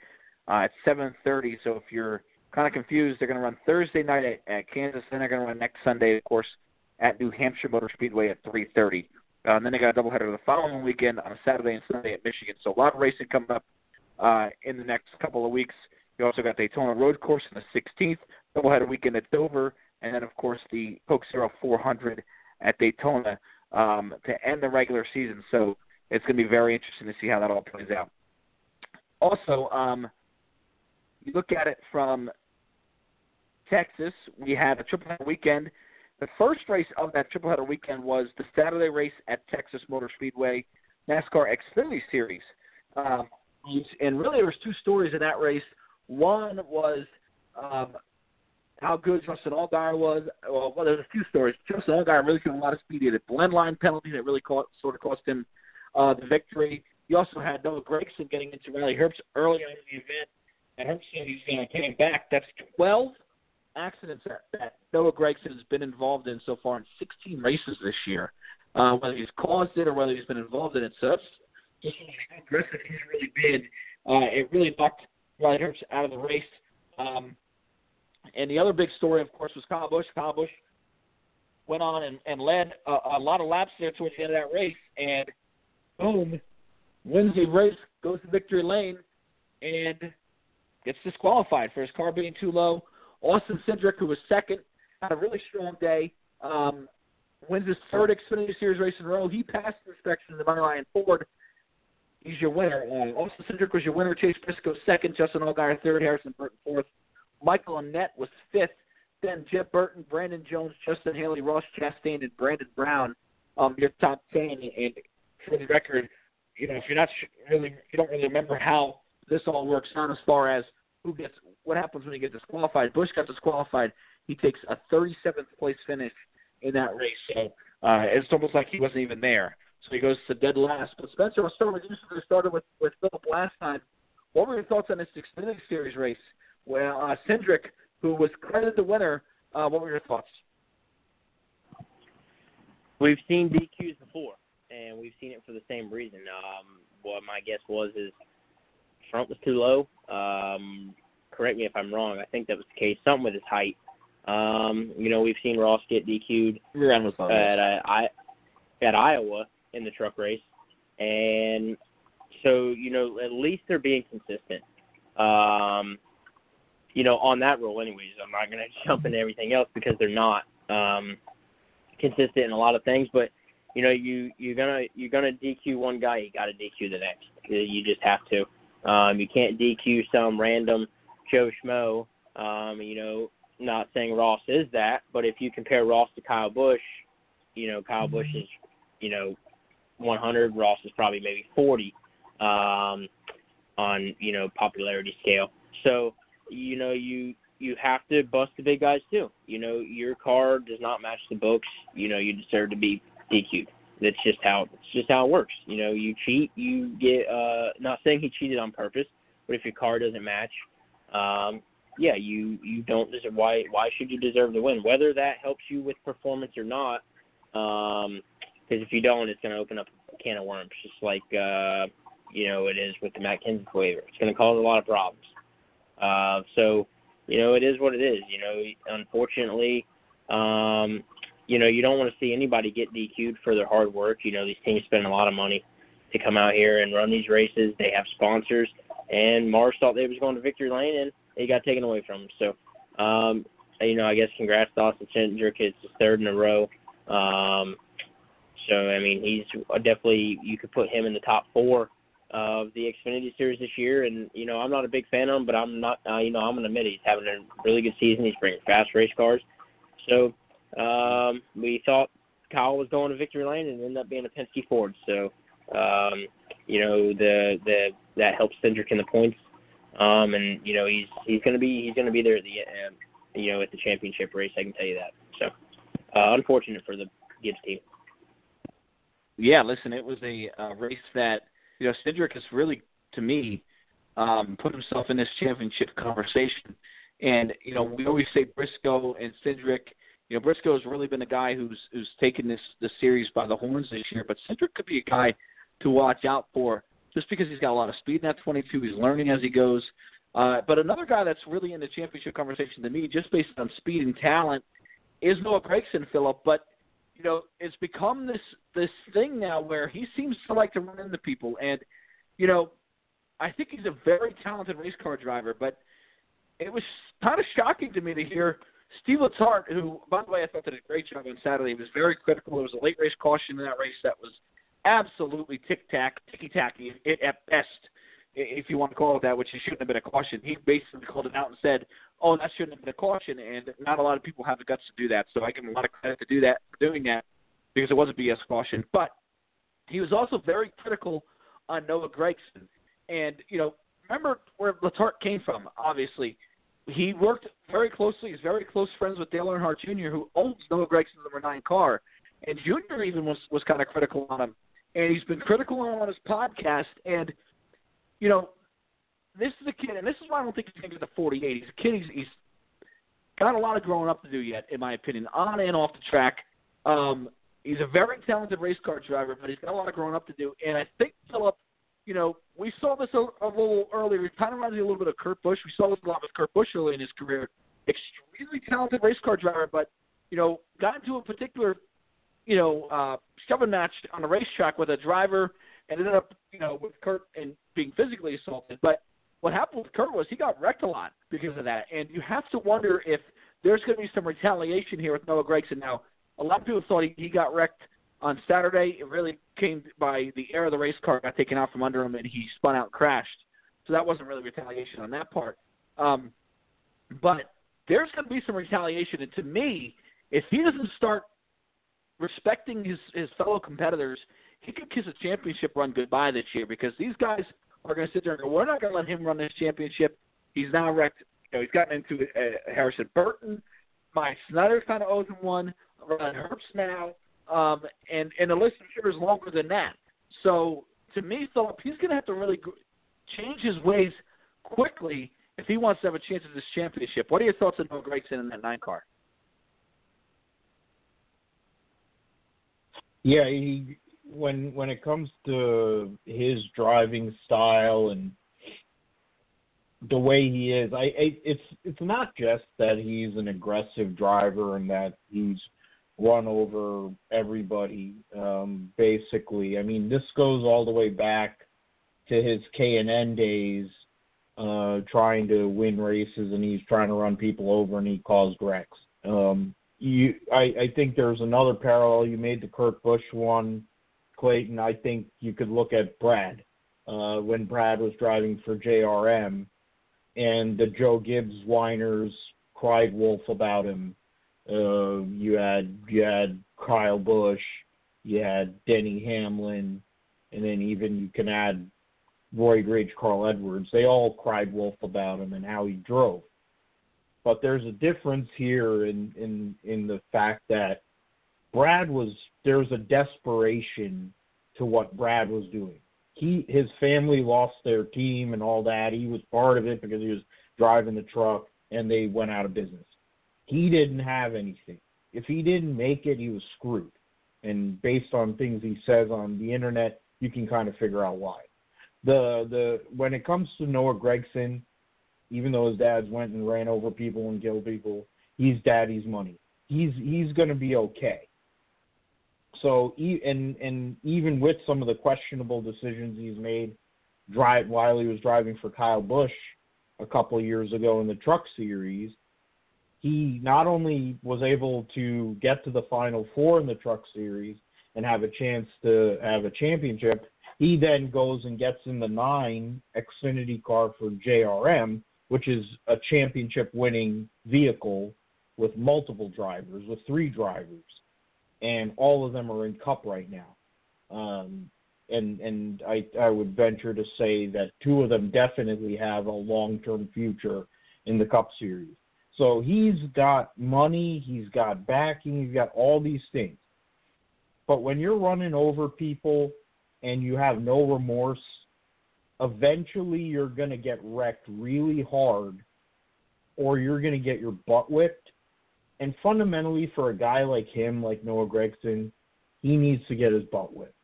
uh, at 7:30. So if you're kind of confused, they're going to run Thursday night at, at Kansas, then they're going to run next Sunday, of course, at New Hampshire Motor Speedway at 3:30. Uh, and then they got a doubleheader the following weekend on a Saturday and Sunday at Michigan. So a lot of racing coming up uh, in the next couple of weeks. You also got Daytona Road Course on the 16th, doubleheader weekend at Dover, and then of course the Coke Zero 400 at Daytona um, to end the regular season. So it's going to be very interesting to see how that all plays out. Also, um, you look at it from Texas. We had a triple header weekend the first race of that triple header weekend was the Saturday race at Texas Motor Speedway, NASCAR Xfinity Series. Um, and really, there was two stories in that race. One was um, how good Justin Allgaier was. Well, well, there's a few stories. Justin Allgaier really showed a lot of speed. He had a blend line penalty that really caught, sort of cost him uh, the victory. You also had Noah Gragson getting into Riley Herbst early on in the event, and Herbst said he's going to came back. That's 12 accidents that, that Noah Gragson has been involved in so far in 16 races this year, uh, whether he's caused it or whether he's been involved in it. So that's just how aggressive he's really been. Uh, it really knocked Riley Herbst out of the race. Um, and the other big story, of course, was Kyle Busch. Kyle Busch went on and, and led a, a lot of laps there towards the end of that race, and boom, wins the race, goes to victory lane, and gets disqualified for his car being too low. Austin Cindric, who was second, had a really strong day. Um, wins his third Xfinity Series race in a row. He passed the inspection in the MoneyLion Ford. He's your winner. Uh, Austin Cindric was your winner. Chase Briscoe second. Justin Allgaier third. Harrison Burton fourth. Michael Annett was fifth. Then Jeff Burton, Brandon Jones, Justin Haley, Ross Chastain, and Brandon Brown. Um, your top ten. And for the record, you know if you're not really, you don't really remember how this all works out as far as who gets what happens when you get disqualified. Busch got disqualified. He takes a 37th place finish in that race. So uh, it's almost like he wasn't even there. So he goes to dead last. But Spencer, I'll start with you. So started with with Philip last time. What were your thoughts on this Xfinity Series race? Well, uh, Cindric, who was credited the winner, uh, what were your thoughts? We've seen DQs before, and we've seen it for the same reason. Um, what my guess was is front was too low. Um, correct me if I'm wrong. I think that was the case. Something with his height. Um, you know, we've seen Ross get DQ'd Rear end was at uh, I at Iowa, in the truck race, and so you know at least they're being consistent. Um, you know, on that role, anyways. I'm not going to jump into everything else because they're not um, consistent in a lot of things. But you know, you you're gonna you're gonna DQ one guy, you got to DQ the next. You just have to. Um, you can't DQ some random Joe Schmo. Um, you know, not saying Ross is that, but if you compare Ross to Kyle Busch, you know, Kyle Busch is, you know, 100. Ross is probably maybe 40 um, on you know popularity scale. So you know you you have to bust the big guys too. You know your car does not match the books. You know you deserve to be DQ'd. That's just how it's just how it works. You know you cheat, you get. uh Not saying he cheated on purpose, but if your car doesn't match, um, yeah, you you don't deserve. Why why should you deserve to win? Whether that helps you with performance or not, um, because if you don't, it's going to open up a can of worms, just like uh, you know it is with the Matt Kenseth waiver. It's going to cause a lot of problems. Uh, so, you know, it is what it is. You know, unfortunately, um, you know, you don't want to see anybody get DQ'd for their hard work. You know, these teams spend a lot of money to come out here and run these races. They have sponsors, and Mars thought they was going to victory lane, and it got taken away from him. So, um, you know, I guess congrats to Austin Cindric. It's his third in a row. Um, so, I mean, he's definitely you could put him in the top four of the Xfinity Series this year. And you know, I'm not a big fan of him, but I'm not. Uh, you know, I'm gonna admit he's having a really good season. He's bringing fast race cars. So um, we thought Kyle was going to victory lane and ended up being a Penske Ford. So um, you know, the the that helps Cindric in the points. Um, and you know, he's he's gonna be he's gonna be there at the uh, you know at the championship race. I can tell you that. So uh, unfortunate for the Gibbs team. Yeah, listen, it was a uh, race that you know, Cindric has really, to me, um, put himself in this championship conversation. And you know, we always say Briscoe and Cindric. You know, Briscoe has really been a guy who's who's taken this the series by the horns this year. But Cindric could be a guy to watch out for, just because he's got a lot of speed in that 22. He's learning as he goes. Uh, but another guy that's really in the championship conversation to me, just based on speed and talent, is Noah Gragson, Philip. But you know, it's become this this thing now where he seems to like to run into people, and you know, I think he's a very talented race car driver. But it was kind of shocking to me to hear Steve Letarte, who, by the way, I thought did a great job on Saturday. He was very critical. There was a late race caution in that race that was absolutely tic tac, ticky tacky at best if you want to call it that, which it shouldn't have been a caution. He basically called it out and said, "Oh, that shouldn't have been a caution," and not a lot of people have the guts to do that. So I give him a lot of credit to do that for doing that because it was a BS caution. But he was also very critical on Noah Gragson, and you know, remember where Letarte came from. Obviously, he worked very closely. He's very close friends with Dale Earnhardt Jr., who owns Noah Gragson's number nine car, and Jr. even was was kind of critical on him, and he's been critical on him on his podcast and you know, this is a kid, and this is why I don't think he's going to get the 48. He's a kid. He's, he's got a lot of growing up to do yet, in my opinion, on and off the track. Um, he's a very talented race car driver, but he's got a lot of growing up to do. And I think Philip, you know, we saw this a, a little earlier. It kind of reminds me a little bit of Kurt Busch. We saw this a lot with Kurt Busch early in his career. Extremely talented race car driver, but you know, got into a particular, you know, uh, shoving match on a racetrack with a driver and ended up, you know, with Kurt and being physically assaulted. But what happened with Kurt was he got wrecked a lot because of that, and you have to wonder if there's going to be some retaliation here with Noah Gragson. Now, a lot of people thought he, he got wrecked on Saturday. It really came by the air of the race car got taken out from under him, and he spun out crashed. So that wasn't really retaliation on that part. Um, but there's going to be some retaliation, and to me, if he doesn't start respecting his his fellow competitors he could kiss a championship run goodbye this year because these guys are going to sit there and go, we're not going to let him run this championship. He's now wrecked. You know, he's gotten into uh, Harrison Burton. Myatt Snider kind of owes him one. Ron Herbst now, um, and and the list I'm sure is longer than that. So to me, Philip, he's going to have to really change his ways quickly if he wants to have a chance at this championship. What are your thoughts on Noah Gragson in that nine car? Yeah, he when when it comes to his driving style and the way he is, I, I it's it's not just that he's an aggressive driver and that he's run over everybody. Um, basically, I mean, this goes all the way back to his K and N days, uh, trying to win races, and he's trying to run people over, and he caused wrecks. Um, you, I, I think there's another parallel. You made the Kurt Busch one, Clayton. I think you could look at Brad uh, when Brad was driving for JRM, and the Joe Gibbs whiners cried wolf about him. Uh, you had you had Kyle Busch, you had Denny Hamlin, and then even you can add Roy Rage, Carl Edwards. They all cried wolf about him and how he drove. But there's a difference here in in in the fact that Brad was there's a desperation to what Brad was doing. He his family lost their team and all that. He was part of it because he was driving the truck and they went out of business. He didn't have anything. If he didn't make it, he was screwed. And based on things he says on the internet, you can kind of figure out why. The the when it comes to Noah Gragson, even though his dad's went and ran over people and killed people, he's daddy's money. He's he's going to be okay. So and and even with some of the questionable decisions he's made, drive while he was driving for Kyle Busch a couple of years ago in the Truck Series, he not only was able to get to the Final Four in the Truck Series and have a chance to have a championship, he then goes and gets in the nine Xfinity car for JRM, which is a championship winning vehicle with multiple drivers, with three drivers, and all of them are in Cup right now. Um, and and I I would venture to say that two of them definitely have a long term future in the Cup Series. So he's got money, he's got backing, he's got all these things. But when you're running over people and you have no remorse, eventually you're going to get wrecked really hard or you're going to get your butt whipped. And fundamentally, for a guy like him, like Noah Gragson, he needs to get his butt whipped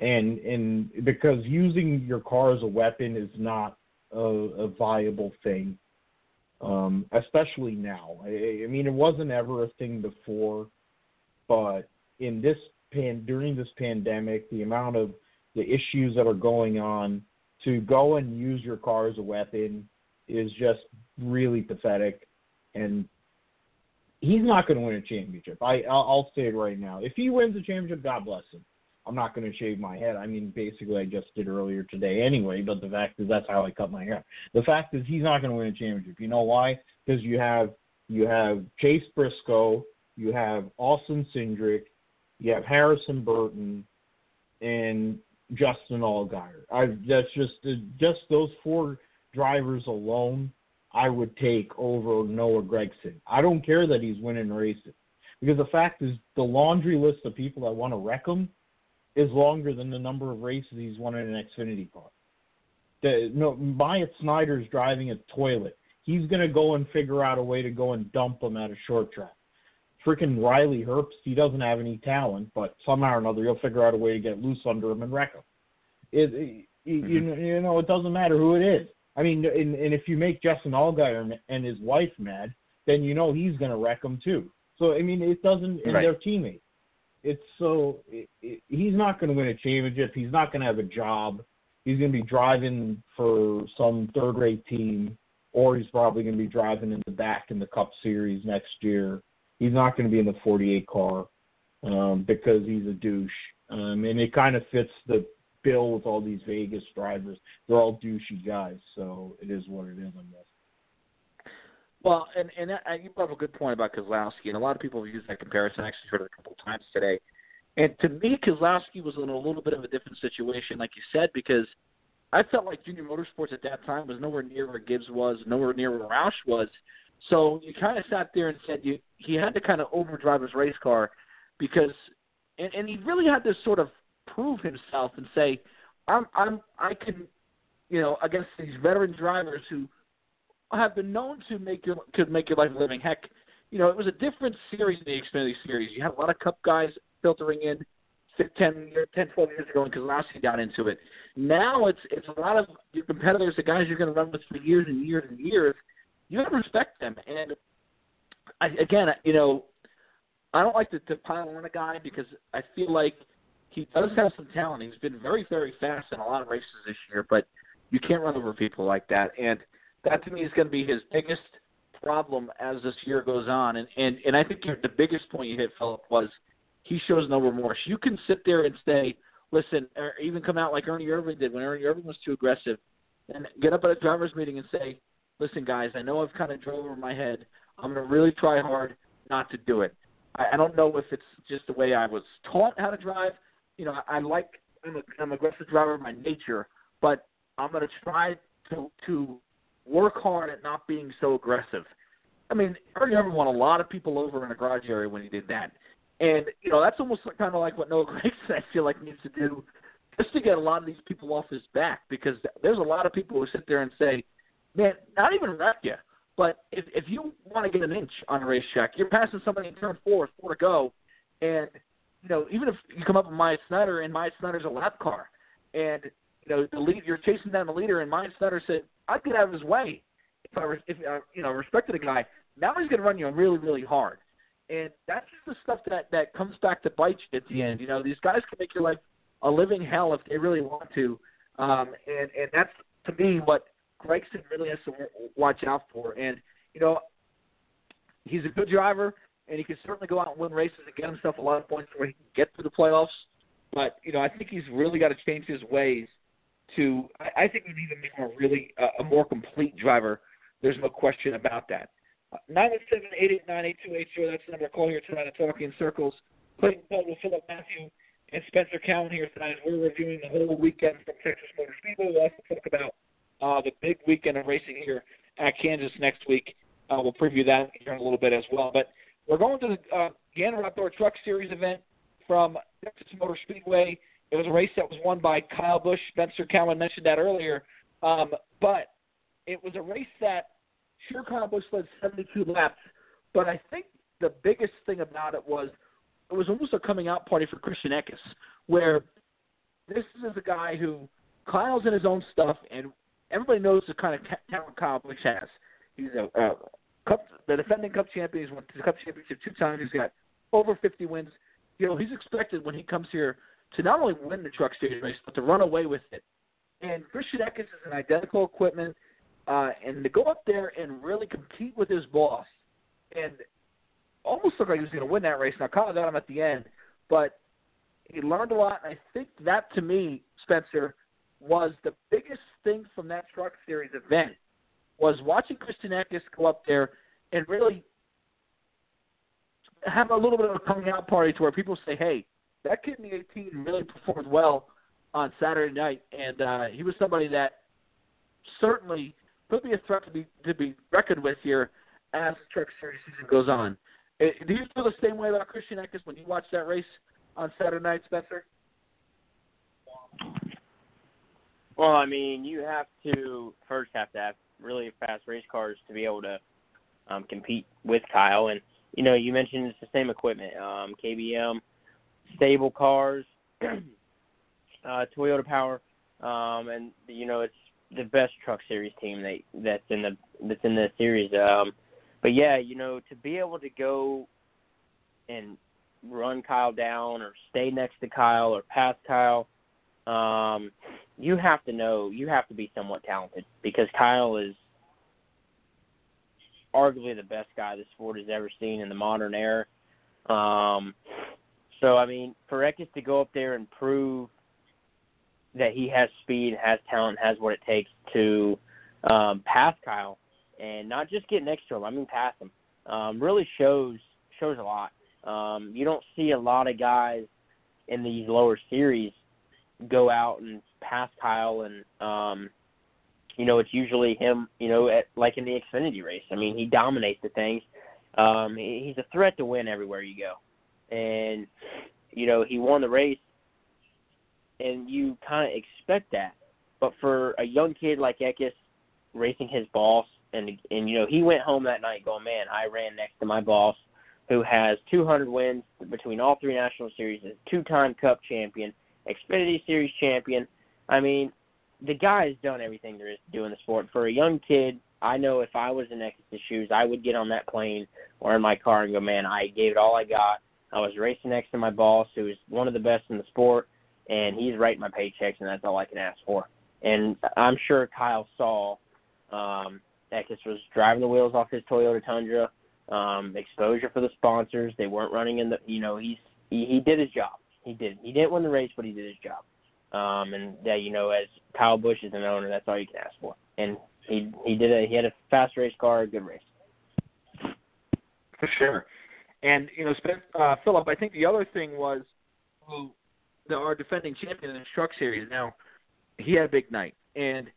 and and because using your car as a weapon is not a, a viable thing, um, especially now. I, I mean, it wasn't ever a thing before, but in this pan during this pandemic, the amount of the issues that are going on to go and use your car as a weapon is just really pathetic and he's not going to win a championship. I I'll, I'll say it right now. If he wins a championship, God bless him. I'm not going to shave my head. I mean, basically, I just did earlier today anyway. But the fact is, that's how I cut my hair. The fact is, he's not going to win a championship. You know why? Because you have you have Chase Briscoe, you have Austin Cindric, you have Harrison Burton, and Justin Allgaier. I that's just uh, just those four drivers alone. I would take over Noah Gragson. I don't care that he's winning races because the fact is, the laundry list of people that want to wreck him is longer than the number of races he's won in an Xfinity car. The, no, Myatt Snider's driving a toilet. He's going to go and figure out a way to go and dump him at a short track. Freaking Riley Herbst, he doesn't have any talent, but somehow or another he'll figure out a way to get loose under him and wreck him. It, it mm-hmm. you, you know, it doesn't matter who it is. I mean, and, and if you make Justin Allgaier and his wife mad, then you know he's going to wreck them too. So I mean, it doesn't. And right. they're teammates it's so it, it, he's not going to win a championship. He's not going to have a job. He's going to be driving for some third-rate team, or he's probably going to be driving in the back in the Cup Series next year. He's not going to be in the 48 car um, because he's a douche, um, and it kind of fits the bill with all these Vegas drivers. They're all douchey guys, so it is what it is, I guess. Well, and and that, uh, you brought up a good point about Keselowski, and a lot of people have used that comparison. I actually heard it a couple of times today. And to me, Keselowski was in a little bit of a different situation, like you said, because I felt like Junior Motorsports at that time was nowhere near where Gibbs was, nowhere near where Roush was. So you kind of sat there and said you he had to kind of overdrive his race car because, and, and he really had to sort of prove himself and say, I'm I'm I can, you know, against these veteran drivers who have been known to make your could make your life a living. Heck, you know, it was a different series in the Xfinity series. You had a lot of Cup guys filtering in 10, 10 12 years ago when Keselowski got into it. Now it's it's a lot of your competitors, the guys you're going to run with for years and years and years. You have to respect them. And I, again, you know, I don't like to, to pile on a guy because I feel like he does have some talent. He's been very, very fast in a lot of races this year, but you can't run over people like that. And that to me is going to be his biggest problem as this year goes on. And and and I think the biggest point you hit, Philip, was he shows no remorse. You can sit there and say, listen, or even come out like Ernie Irvan did when Ernie Irvan was too aggressive, and get up at a drivers' meeting and say, listen, guys, I know I've kind of drove over my head. I'm going to really try hard not to do it. I, I don't know if it's just the way I was taught how to drive. You know, I, I like I'm a I'm an aggressive driver by nature, but I'm going to try to to work hard at not being so aggressive. I mean, Ernie Irvan won a lot of people over in a garage area when he did that. And, you know, that's almost kind of like what Noah Gragson, I feel like, needs to do just to get a lot of these people off his back because there's a lot of people who sit there and say, man, not even wreck you, but if, if you want to get an inch on a racetrack, you're passing somebody in turn four, four to go, and, you know, even if you come up with Myatt Snider and Myatt Snider's a lap car, and, you know, the lead, you're chasing down the leader, and Myatt Snider said, I'd get out of his way if I, if I, you know, respected a guy. Now he's going to run you really, really hard, and that's the stuff that that comes back to bite you at the end. You know, these guys can make your life a living hell if they really want to, um, and and that's to me what Gragson really has to watch out for. And you know, he's a good driver, and he can certainly go out and win races and get himself a lot of points where he can get to the playoffs. But you know, I think he's really got to change his ways to. I, I think need to make him a really uh, a more complete driver. There's no question about that. Nine one seven eight eight nine eight two eight zero. That's the number to call here tonight at Talking Circles. Clayton Caldwell, Philip Matthew, and Spencer Cowan here tonight. We're reviewing the whole weekend from Texas Motor Speedway. We'll also talk about uh, the big weekend of racing here at Kansas next week. Uh, we'll preview that here in a little bit as well. But we're going to the uh, Gander Outdoor Truck Series event from Texas Motor Speedway. It was a race that was won by Kyle Busch. Spencer Cowan mentioned that earlier. Um, but it was a race that sure Kyle Busch led 72 laps, but I think the biggest thing about it was it was almost a coming out party for Christian Eckes, where this is a guy who Kyle's in his own stuff, and everybody knows the kind of talent Kyle Busch has. He's a uh, cup, the defending Cup champion. He's won the Cup championship two times. He's got over 50 wins. You know, he's expected when he comes here to not only win the Truck Series race, but to run away with it. And Christian Eckes is an identical equipment, uh, and to go up there and really compete with his boss, and almost looked like he was going to win that race. Now, Kyle got him at the end, but he learned a lot, and I think that to me, Spencer, was the biggest thing from that Truck Series event was watching Christian Eckes go up there and really have a little bit of a coming out party to where people say, "Hey, that kid in the 18 really performed well on Saturday night, and uh, he was somebody that certainly could be a threat to be to be reckoned with here as the Truck Series season goes on." Uh, do you feel the same way about Christian Eckes when you watch that race on Saturday night, Spencer? Well, I mean, you have to first have to have really fast race cars to be able to um, compete with Kyle. And you know, you mentioned it's the same equipment, um, KBM, stable cars, uh, Toyota Power, um, and you know it's the best Truck Series team that that's in the that's in the series. Um, but yeah, you know, to be able to go and run Kyle down or stay next to Kyle or pass Kyle um, you have to know you have to be somewhat talented because Kyle is arguably the best guy the sport has ever seen in the modern era. Um, so I mean, for Eckes to go up there and prove that he has speed, has talent, has what it takes to um, pass Kyle, and not just get next to him. I mean, pass him. Um, really shows shows a lot. Um, you don't see a lot of guys in these lower series go out and pass Kyle, and um, you know it's usually him. You know, at, like in the Xfinity race. I mean, he dominates the things. Um, he, he's a threat to win everywhere you go, and you know he won the race, and you kind of expect that. But for a young kid like Eckes, racing his boss, and and you know he went home that night going, man, I ran next to my boss, who has 200 wins between all three national series, is two-time Cup champion, Xfinity Series champion. I mean, the guy has done everything there is to do in the sport. For a young kid I know if I was in Eckes's shoes, I would get on that plane or in my car and go, man, I gave it all I got. I was racing next to my boss, who is one of the best in the sport, and he's writing my paychecks, and that's all I can ask for. And I'm sure Kyle saw um, Eckes was driving the wheels off his Toyota Tundra, um, exposure for the sponsors. They weren't running in the, you know, he's he, he did his job. He did. He didn't win the race, but he did his job. Um, and that you know, as Kyle Busch is an owner, that's all you can ask for. And he he did a he had a fast race car, a good race. For sure. And you know, uh, Philip, I think the other thing was who the, our defending champion in the Truck Series. Now, he had a big night, and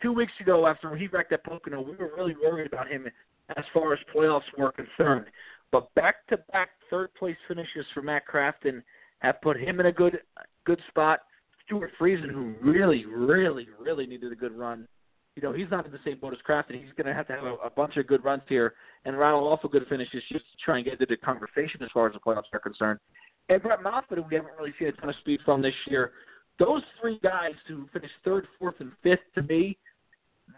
two weeks ago after he wrecked at Pocono, we were really worried about him as far as playoffs were concerned. But back-to-back third-place finishes for Matt Crafton have put him in a good good spot. Stewart Friesen, who really, really, really needed a good run, you know, he's not in the same boat as Crafton. He's going to have to have a, a bunch of good runs here, and Ronald also good finishes just to try and get into the conversation as far as the playoffs are concerned. And Brett Moffitt, we haven't really seen a ton of speed from this year, those three guys who finished third, fourth, and fifth, to me,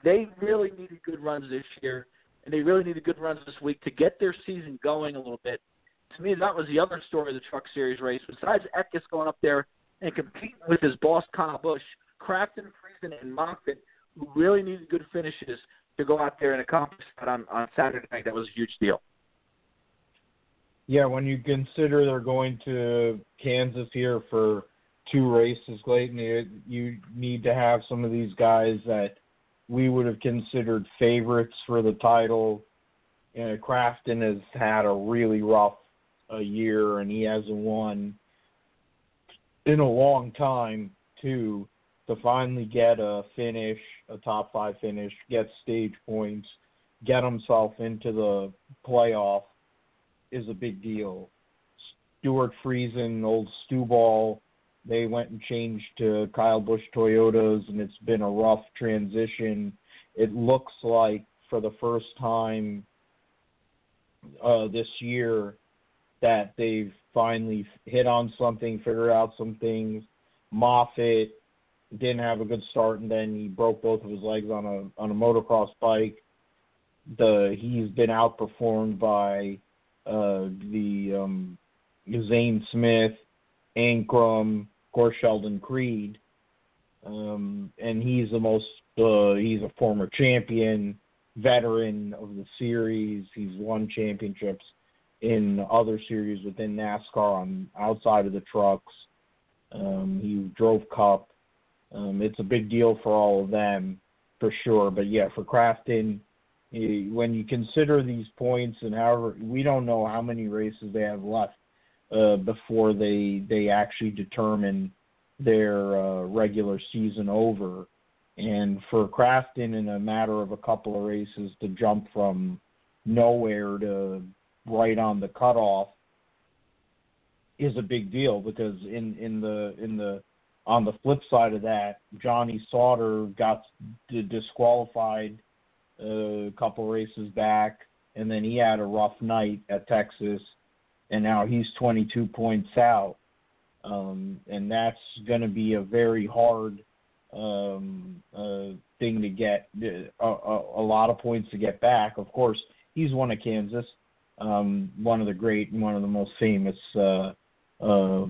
they really needed good runs this year, and they really needed good runs this week to get their season going a little bit. To me, that was the other story of the Truck Series race. Besides Eckes going up there and competing with his boss, Kyle Busch, Crafton, Friesen, and Moffitt, who really needed good finishes to go out there and accomplish that on, on Saturday night, that was a huge deal. Yeah, when you consider they're going to Kansas here for two races, Clayton, you need to have some of these guys that we would have considered favorites for the title. And Crafton has had a really rough a uh, year, and he hasn't won in a long time too. To finally get a finish, a top five finish, get stage points, get himself into the playoff is a big deal. Stewart Friesen, old Stu Ball, they went and changed to Kyle Busch Toyotas, and it's been a rough transition. It looks like for the first time uh, this year that they've finally hit on something, figured out some things. Moffitt didn't have a good start, and then he broke both of his legs on a on a motocross bike. The he's been outperformed by uh, the um, Zane Smith, Ankrum, of course Sheldon Creed, um, and he's the most. Uh, he's a former champion, veteran of the series. He's won championships in other series within NASCAR on outside of the trucks. Um, he drove Cup. Um, it's a big deal for all of them for sure. But yeah, for Crafton, when you consider these points and however we don't know how many races they have left uh, before they they actually determine their uh, regular season over. And for Crafton, in a matter of a couple of races, to jump from nowhere to right on the cutoff is a big deal because in in the in the on the flip side of that, Johnny Sauter got disqualified a couple races back, and then he had a rough night at Texas, and now he's 22 points out, um, and that's going to be a very hard um, uh, thing to get a, a, a lot of points to get back. Of course, he's one of Kansas, um, one of the great, and one of the most famous uh, uh,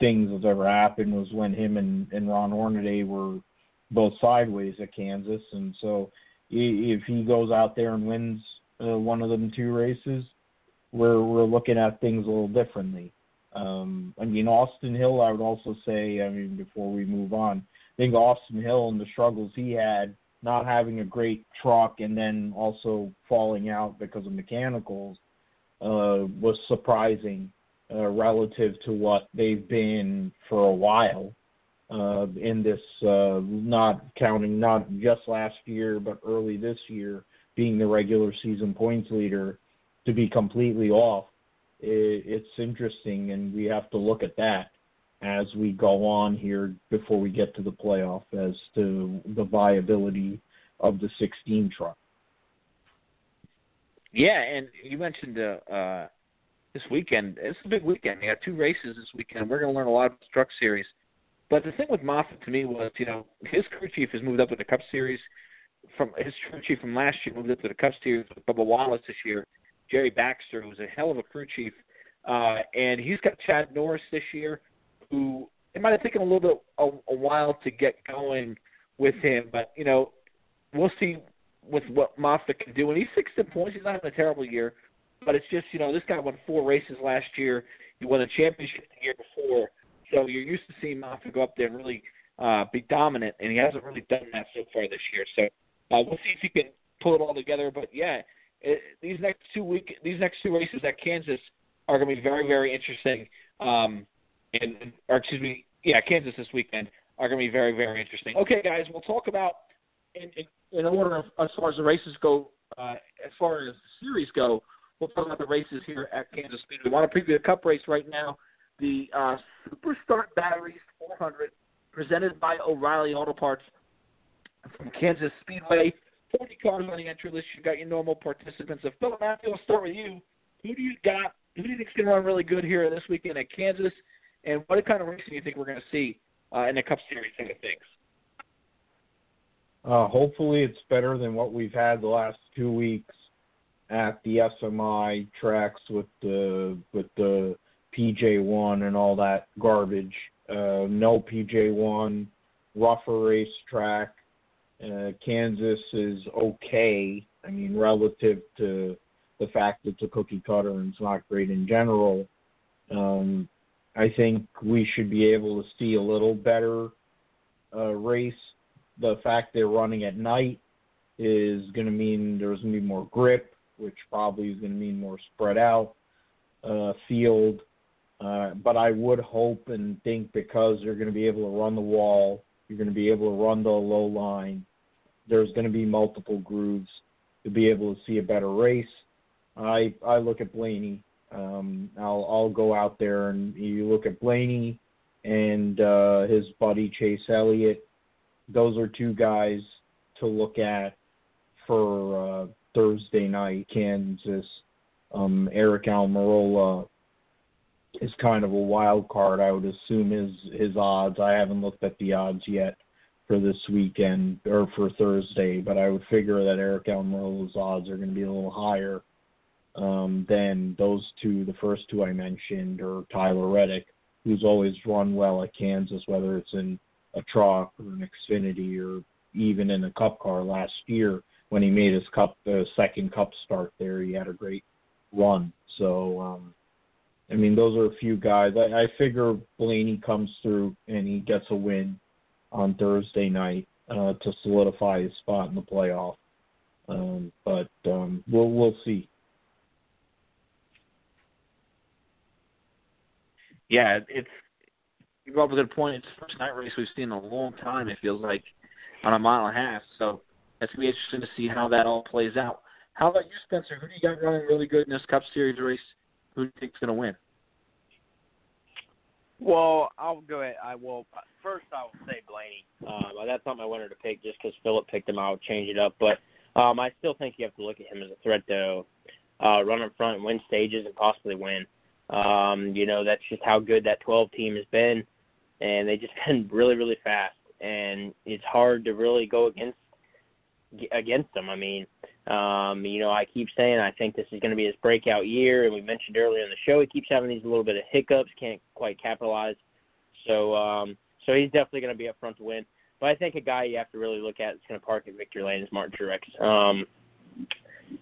things that's ever happened was when him and, and Ron Hornaday were both sideways at Kansas, and so if he goes out there and wins uh, one of them two races, we're we're looking at things a little differently. Um, I mean, Austin Hill, I would also say, I mean, before we move on, I think Austin Hill and the struggles he had, not having a great truck and then also falling out because of mechanicals, uh, was surprising uh, relative to what they've been for a while uh, in this, uh, not counting not just last year but early this year, being the regular season points leader, to be completely off. It, it's interesting, and we have to look at that as we go on here before we get to the playoff as to the viability of the 16 truck. Yeah, and you mentioned uh, uh, this weekend. It's a big weekend. You got two races this weekend. We're going to learn a lot about the Truck Series. But the thing with Moffitt to me was, you know, his crew chief has moved up to the Cup Series. from his crew chief from last year moved up to the Cup Series with Bubba Wallace this year. Jerry Baxter, who's a hell of a crew chief, uh, and he's got Chad Norris this year, who it might have taken a little bit a, a while to get going with him, but you know we'll see with what Moffitt can do. And he's 16 points. He's not having a terrible year, but it's just you know this guy won four races last year. He won a championship the year before, so you're used to seeing Moffitt go up there and really uh, be dominant, and he hasn't really done that so far this year. So uh, we'll see if he can pull it all together. But yeah, it, these next two week, these next two races at Kansas are going to be very, very interesting. Um, and or excuse me, yeah, Kansas this weekend are going to be very, very interesting. Okay, guys, we'll talk about in in, in order of, as far as the races go. Uh, as far as the series go, we'll talk about the races here at Kansas Speedway. We want to preview the Cup race right now. The uh, Super Batteries 400, presented by O'Reilly Auto Parts from Kansas Speedway. 40 cars on the entry list. You've got your normal participants. So, Philip Matthew, I'll start with you. Who do you got? Who do you think's going to run really good here this weekend at Kansas? And what kind of racing do you think we're going to see uh, in the Cup Series side of things? Uh, hopefully, it's better than what we've had the last two weeks at the SMI tracks with the with the PJ1 and all that garbage. Uh, no PJ1, rougher racetrack. Uh, Kansas is okay. I mean, relative to the fact it's a cookie cutter and it's not great in general. Um, I think we should be able to see a little better uh, race. The fact they're running at night is going to mean there's going to be more grip, which probably is going to mean more spread out uh, field. Uh, but I would hope and think because they're going to be able to run the wall, you're going to be able to run the low line. There's going to be multiple grooves to be able to see a better race. I I look at Blaney. Um, I'll I'll go out there and you look at Blaney and uh, his buddy Chase Elliott. Those are two guys to look at for uh, Thursday night, Kansas. Um, Aric Almirola is kind of a wild card. I would assume his his odds. I haven't looked at the odds yet for this weekend or for Thursday, but I would figure that Aric Almirola's odds are going to be a little higher um, than those two. The first two I mentioned, or Tyler Reddick, who's always run well at Kansas, whether it's in a truck or an Xfinity or even in a Cup car last year when he made his Cup uh, second Cup start there. He had a great run. So um, I mean, those are a few guys. I, I figure Blaney comes through and he gets a win on Thursday night uh, to solidify his spot in the playoff. Um, but um, we'll we'll see. Yeah, it's you brought up a good point. It's the first night race we've seen in a long time. It feels like on a mile and a half. So that's gonna be interesting to see how that all plays out. How about you, Spencer? Who do you got running really good in this Cup Series race? who do you think's to win? Well, I'll go ahead. I will first. I will say Blaney. Um, that's not my winner to pick just because Philip picked him. I'll change it up, but um, I still think you have to look at him as a threat to uh, run in front, and win stages, and possibly win. Um, you know, that's just how good that 12 team has been, and they just been really, really fast, and it's hard to really go against against them. I mean, um, you know, I keep saying I think this is going to be his breakout year, and we mentioned earlier in the show he keeps having these little bit of hiccups, can't quite capitalize. So, um, so he's definitely going to be up front to win. But I think a guy you have to really look at that's going to park at victory lane is Martin Truex. Um,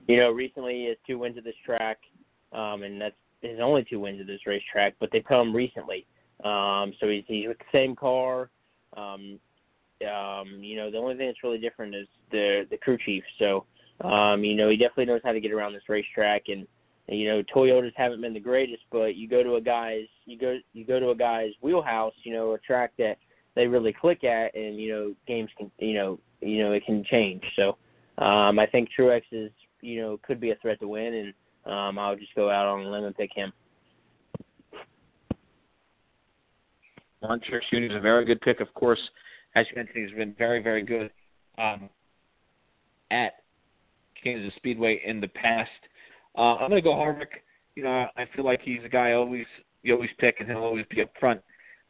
you know, recently he has two wins at this track, um, and that's his only two wins at this racetrack. But they come recently, um, so he's he's with the same car. Um, um, you know, the only thing that's really different is the the crew chief. So, um, you know, he definitely knows how to get around this racetrack, and you know, Toyotas haven't been the greatest, but you go to a guy's you go you go to a guy's wheelhouse, you know, a track that they really click at, and you know, games can you know you know it can change. So, um, I think Truex is you know could be a threat to win, and um, I'll just go out on a limb and pick him. Truex Jr. is a very good pick, of course as you mentioned, he's been very, very good um, at Kansas Speedway in the past. Uh, I'm going to go Harvick. You know, I feel like he's a guy always you always pick, and he'll always be up front.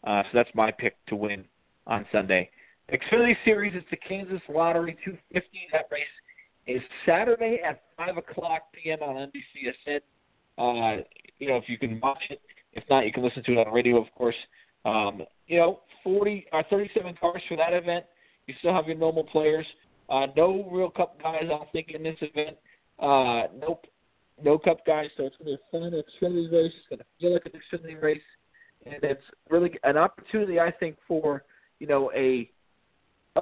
Uh, so that's my pick to win on Sunday. Xfinity Series, it's the Kansas Lottery 250. That race is Saturday at 5 o'clock p.m. on NBCSN. Uh, you know, if you can watch it. If not, you can listen to it on radio, of course. Um, you know, 40 or uh, 37 cars for that event. You still have your normal players. Uh, no real Cup guys, I think, in this event. Uh, nope, no Cup guys. So it's going to be a fun Xfinity race. It's going to feel like an Xfinity race, and it's really an opportunity, I think, for you know a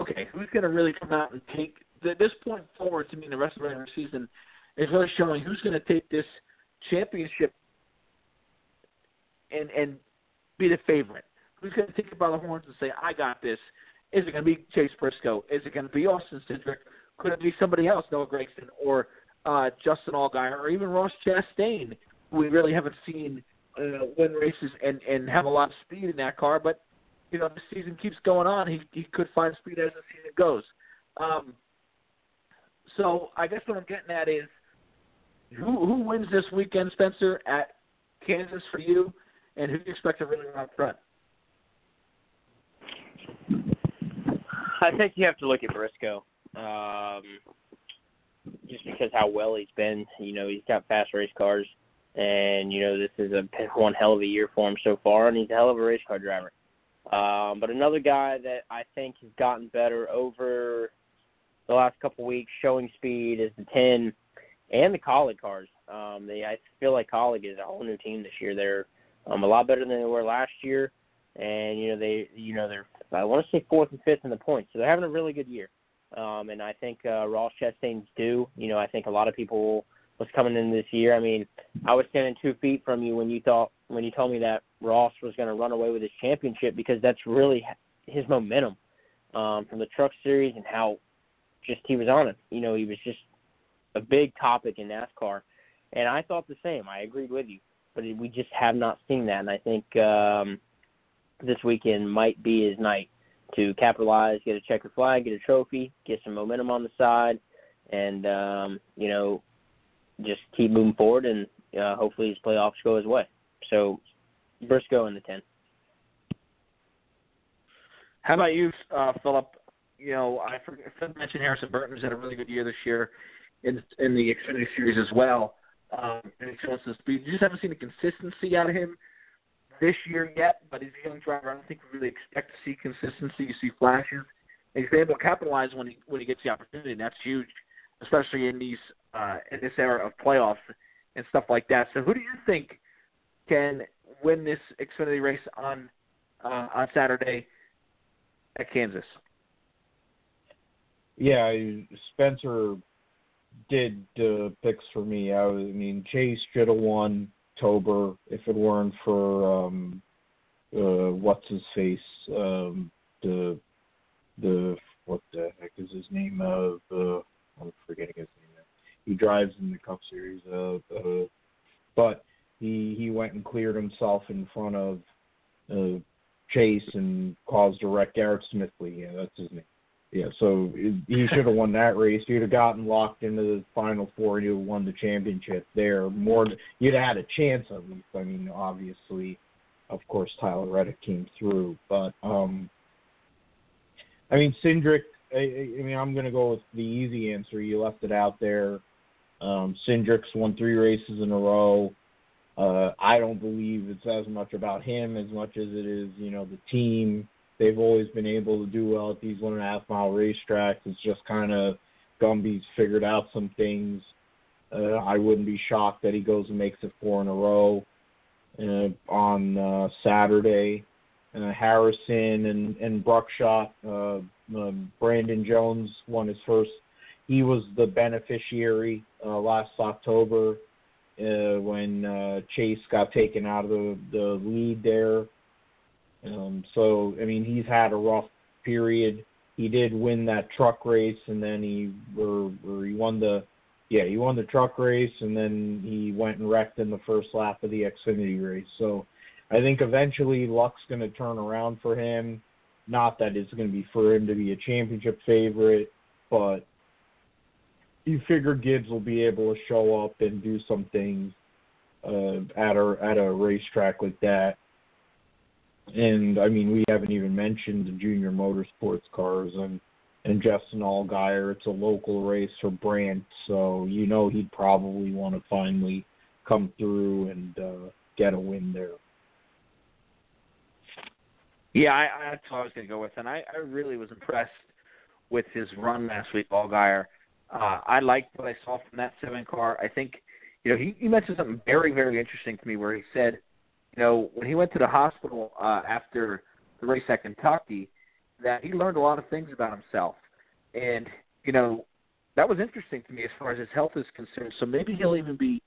okay, who's going to really come out and take at this point forward to me in the rest of the season is really showing who's going to take this championship and and be the favorite. Who's going to take it by the horns and say, "I got this"? Is it going to be Chase Briscoe? Is it going to be Austin Cindric? Could it be somebody else, Noah Gragson or uh, Justin Allgaier, or even Ross Chastain, who we really haven't seen uh, win races and and have a lot of speed in that car? But you know, the season keeps going on. He he could find speed as the season goes. Um, so I guess what I'm getting at is who who wins this weekend, Spencer, at Kansas for you, and who do you expect to really run up front? I think you have to look at Briscoe, um, just because how well he's been. You know, he's got fast race cars, and you know this is a one hell of a year for him so far, and he's a hell of a race car driver. Um, but another guy that I think has gotten better over the last couple weeks, showing speed, is the 10 and the Kaulig cars. Um, they, I feel like Kaulig is a whole new team this year. They're um, a lot better than they were last year, and you know they, you know they're I want to say fourth and fifth in the points, so they're having a really good year. Um, and I think uh, Ross Chastain's due. You know, I think a lot of people was coming in this year. I mean, I was standing two feet from you when you thought when you told me that Ross was going to run away with his championship because that's really his momentum um, from the Truck Series and how just he was on it. You know, he was just a big topic in NASCAR, and I thought the same. I agreed with you, but we just have not seen that, and I think um, this weekend might be his night to capitalize, get a checker flag, get a trophy, get some momentum on the side, and um, you know, just keep moving forward, and uh, hopefully his playoffs go his way. So, Briscoe in the ten. How about you, uh, Philip? You know, I forgot to mention Harrison Burton has had a really good year this year in in the Xfinity Series as well. Um, and he shows some speed. You just haven't seen the consistency out of him this year yet, but he's a young driver. I don't think we really expect to see consistency. You see flashes. And he's able to capitalize when he when he gets the opportunity, and that's huge, especially in these uh, in this era of playoffs and stuff like that. So, who do you think can win this Xfinity race on uh, on Saturday at Kansas? Yeah, Spencer did uh, picks for me. I, was, I mean, Chase should have won Tober if it weren't for um, uh, what's his face, um, the the what the heck is his name? Uh, I'm forgetting his name. He drives in the Cup Series. Uh, uh, but he he went and cleared himself in front of uh, Chase and caused a wreck. Garrett Smithley, yeah, that's his name. Yeah, so he should have won that race. You'd have gotten locked into the final four. You'd have won the championship there. More, you'd have had a chance at least. I mean, obviously, of course, Tyler Reddick came through, but um, I mean, Cindric. I, I mean, I'm going to go with the easy answer. You left it out there. Um, Cindric's won three races in a row. Uh, I don't believe it's as much about him as much as it is, you know, the team They've always been able to do well at these one and a half mile racetracks. It's just kind of Gumby's figured out some things. Uh, I wouldn't be shocked that he goes and makes it four in a row uh, on uh, Saturday. Uh, Harrison and and Bruckshot, uh, uh, Brandon Jones won his first. He was the beneficiary uh, last October uh, when uh, Chase got taken out of the the lead there um, so I mean, he's had a rough period. He did win that truck race, and then he or, or he won the yeah he won the truck race, and then he went and wrecked in the first lap of the Xfinity race. So I think eventually luck's going to turn around for him. Not that it's going to be for him to be a championship favorite, but you figure Gibbs will be able to show up and do some things uh, at a at a racetrack like that and I mean, we haven't even mentioned the junior motorsports cars and and Justin Allgaier. It's a local race for Brandt, so you know he'd probably want to finally come through and uh, get a win there. Yeah, I, I, that's what I was going to go with, and I, I really was impressed with his run last week, Allgaier. Uh, I liked what I saw from that seven car. I think, you know, he, he mentioned something very, very interesting to me where he said, you know, when he went to the hospital uh, after the race at Kentucky, that he learned a lot of things about himself, and you know, that was interesting to me as far as his health is concerned. So maybe he'll even be,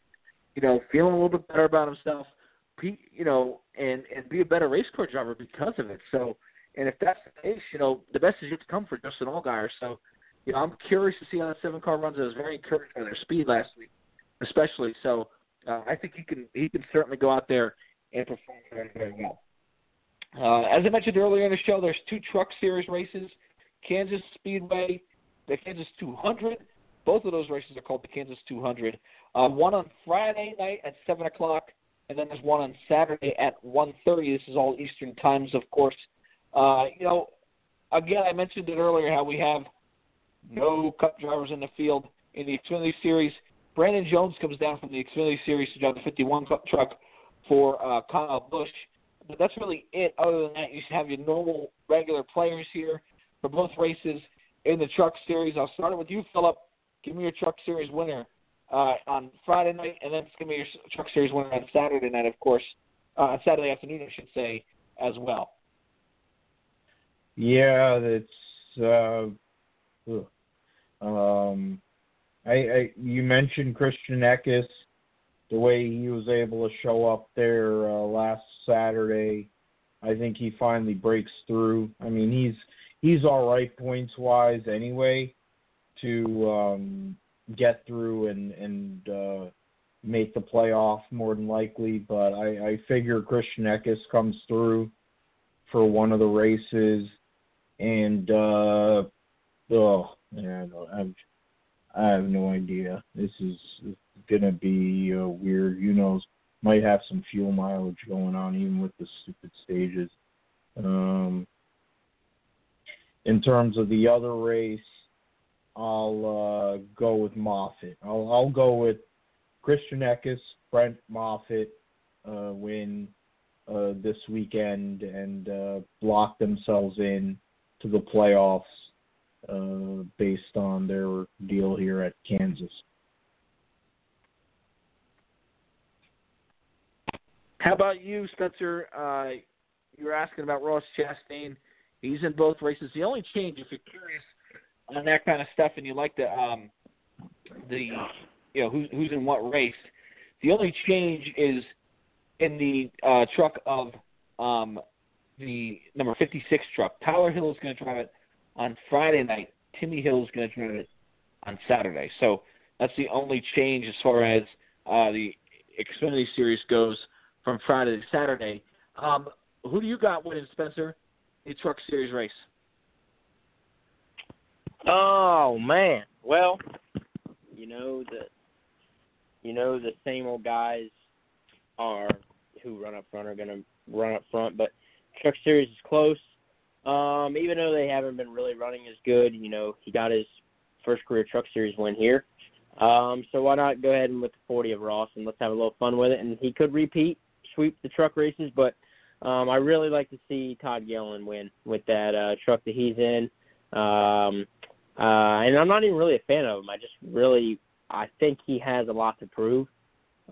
you know, feeling a little bit better about himself, you know, and and be a better race car driver because of it. So, and if that's the case, you know, the best is yet to come for Justin Allgaier. So, you know, I'm curious to see how that seven car runs. I was very encouraged by their speed last week, especially. So, uh, I think he can he can certainly go out there and perform very very well. Uh, as I mentioned earlier in the show, there's two Truck Series races: Kansas Speedway, the Kansas 200. Both of those races are called the Kansas 200. Uh, one on Friday night at seven o'clock, and then there's one on Saturday at 1:30. This is all Eastern times, of course. Uh, you know, again, I mentioned it earlier how we have no Cup drivers in the field in the Xfinity Series. Brandon Jones comes down from the Xfinity Series to drive the 51 Cup truck for uh, Kyle Busch. But that's really it. Other than that, you should have your normal, regular players here for both races in the Truck Series. I'll start it with you, Philip. Give me your Truck Series winner uh, on Friday night, and then give me your Truck Series winner on Saturday night, of course, uh, on Saturday afternoon, I should say, as well. Yeah, that's. Uh, um, I, I you mentioned Christian Eckes, the way he was able to show up there uh, last Saturday. I think he finally breaks through. I mean, he's he's all right points wise anyway to um, get through and and uh, make the playoff more than likely. But I, I figure Christian Eckes comes through for one of the races, and uh, oh, yeah, I, I have no idea. This is gonna be uh, weird. You know, might have some fuel mileage going on even with the stupid stages. Um, in terms of the other race, I'll uh, go with Moffitt. I'll, I'll go with Christian Eckes, Brett Moffitt uh, win uh, this weekend and uh, lock themselves in to the playoffs uh, based on their deal here at Kansas. How about you, Spencer? Uh, you were asking about Ross Chastain. He's in both races. The only change, if you're curious on that kind of stuff, and you like the um, the you know who's who's in what race, the only change is in the uh, truck of um, the number 56 truck. Tyler Hill is going to drive it on Friday night. Timmy Hill is going to drive it on Saturday. So that's the only change as far as uh, the Xfinity Series goes from Friday to Saturday. Um, who do you got winning, Spencer? the Truck Series race? Oh man, well, you know the, you know the same old guys are who run up front are going to run up front, but Truck Series is close. Um, even though they haven't been really running as good, you know, he got his first career Truck Series win here. Um, so why not go ahead and with the 40 of Ross and let's have a little fun with it. And he could repeat, sweep the truck races, but um, I really like to see Todd Gilliland win with that uh, truck that he's in. Um, uh, and I'm not even really a fan of him. I just really I think he has a lot to prove.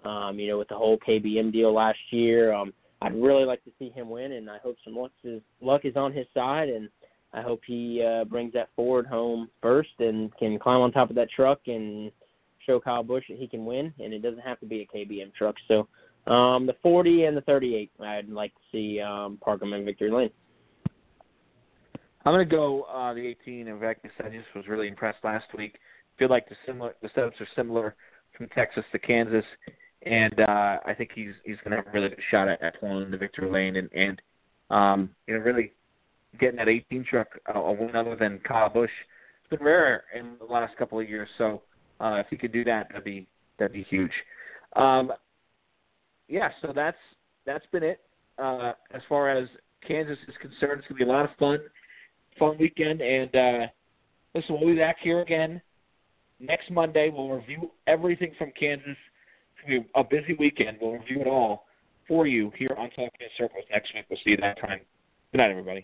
Um, you know, with the whole KBM deal last year, um, I'd really like to see him win, and I hope some luck is luck is on his side, and I hope he uh, brings that Ford home first and can climb on top of that truck and show Kyle Busch that he can win, and it doesn't have to be a KBM truck. So um, the 40 and the 38, I'd like to see um, Parkham and Victory Lane. I'm going to go uh, the 18 of Eckes. I just was really impressed last week. Feel like the similar the setups are similar from Texas to Kansas, and uh, I think he's he's going to have a really good shot at, at pulling the victory lane and and um, you know really getting that 18 truck uh, a win other than Kyle Busch. It's been rare in the last couple of years, so uh, if he could do that, that'd be that'd be huge. Um, yeah, so that's that's been it uh, as far as Kansas is concerned. It's to be a lot of fun, fun weekend. And uh, listen, we'll be back here again next Monday. We'll review everything from Kansas. It's to be a busy weekend. We'll review it all for you here on Talking in Circles next week. We'll see you that time. Good night, everybody.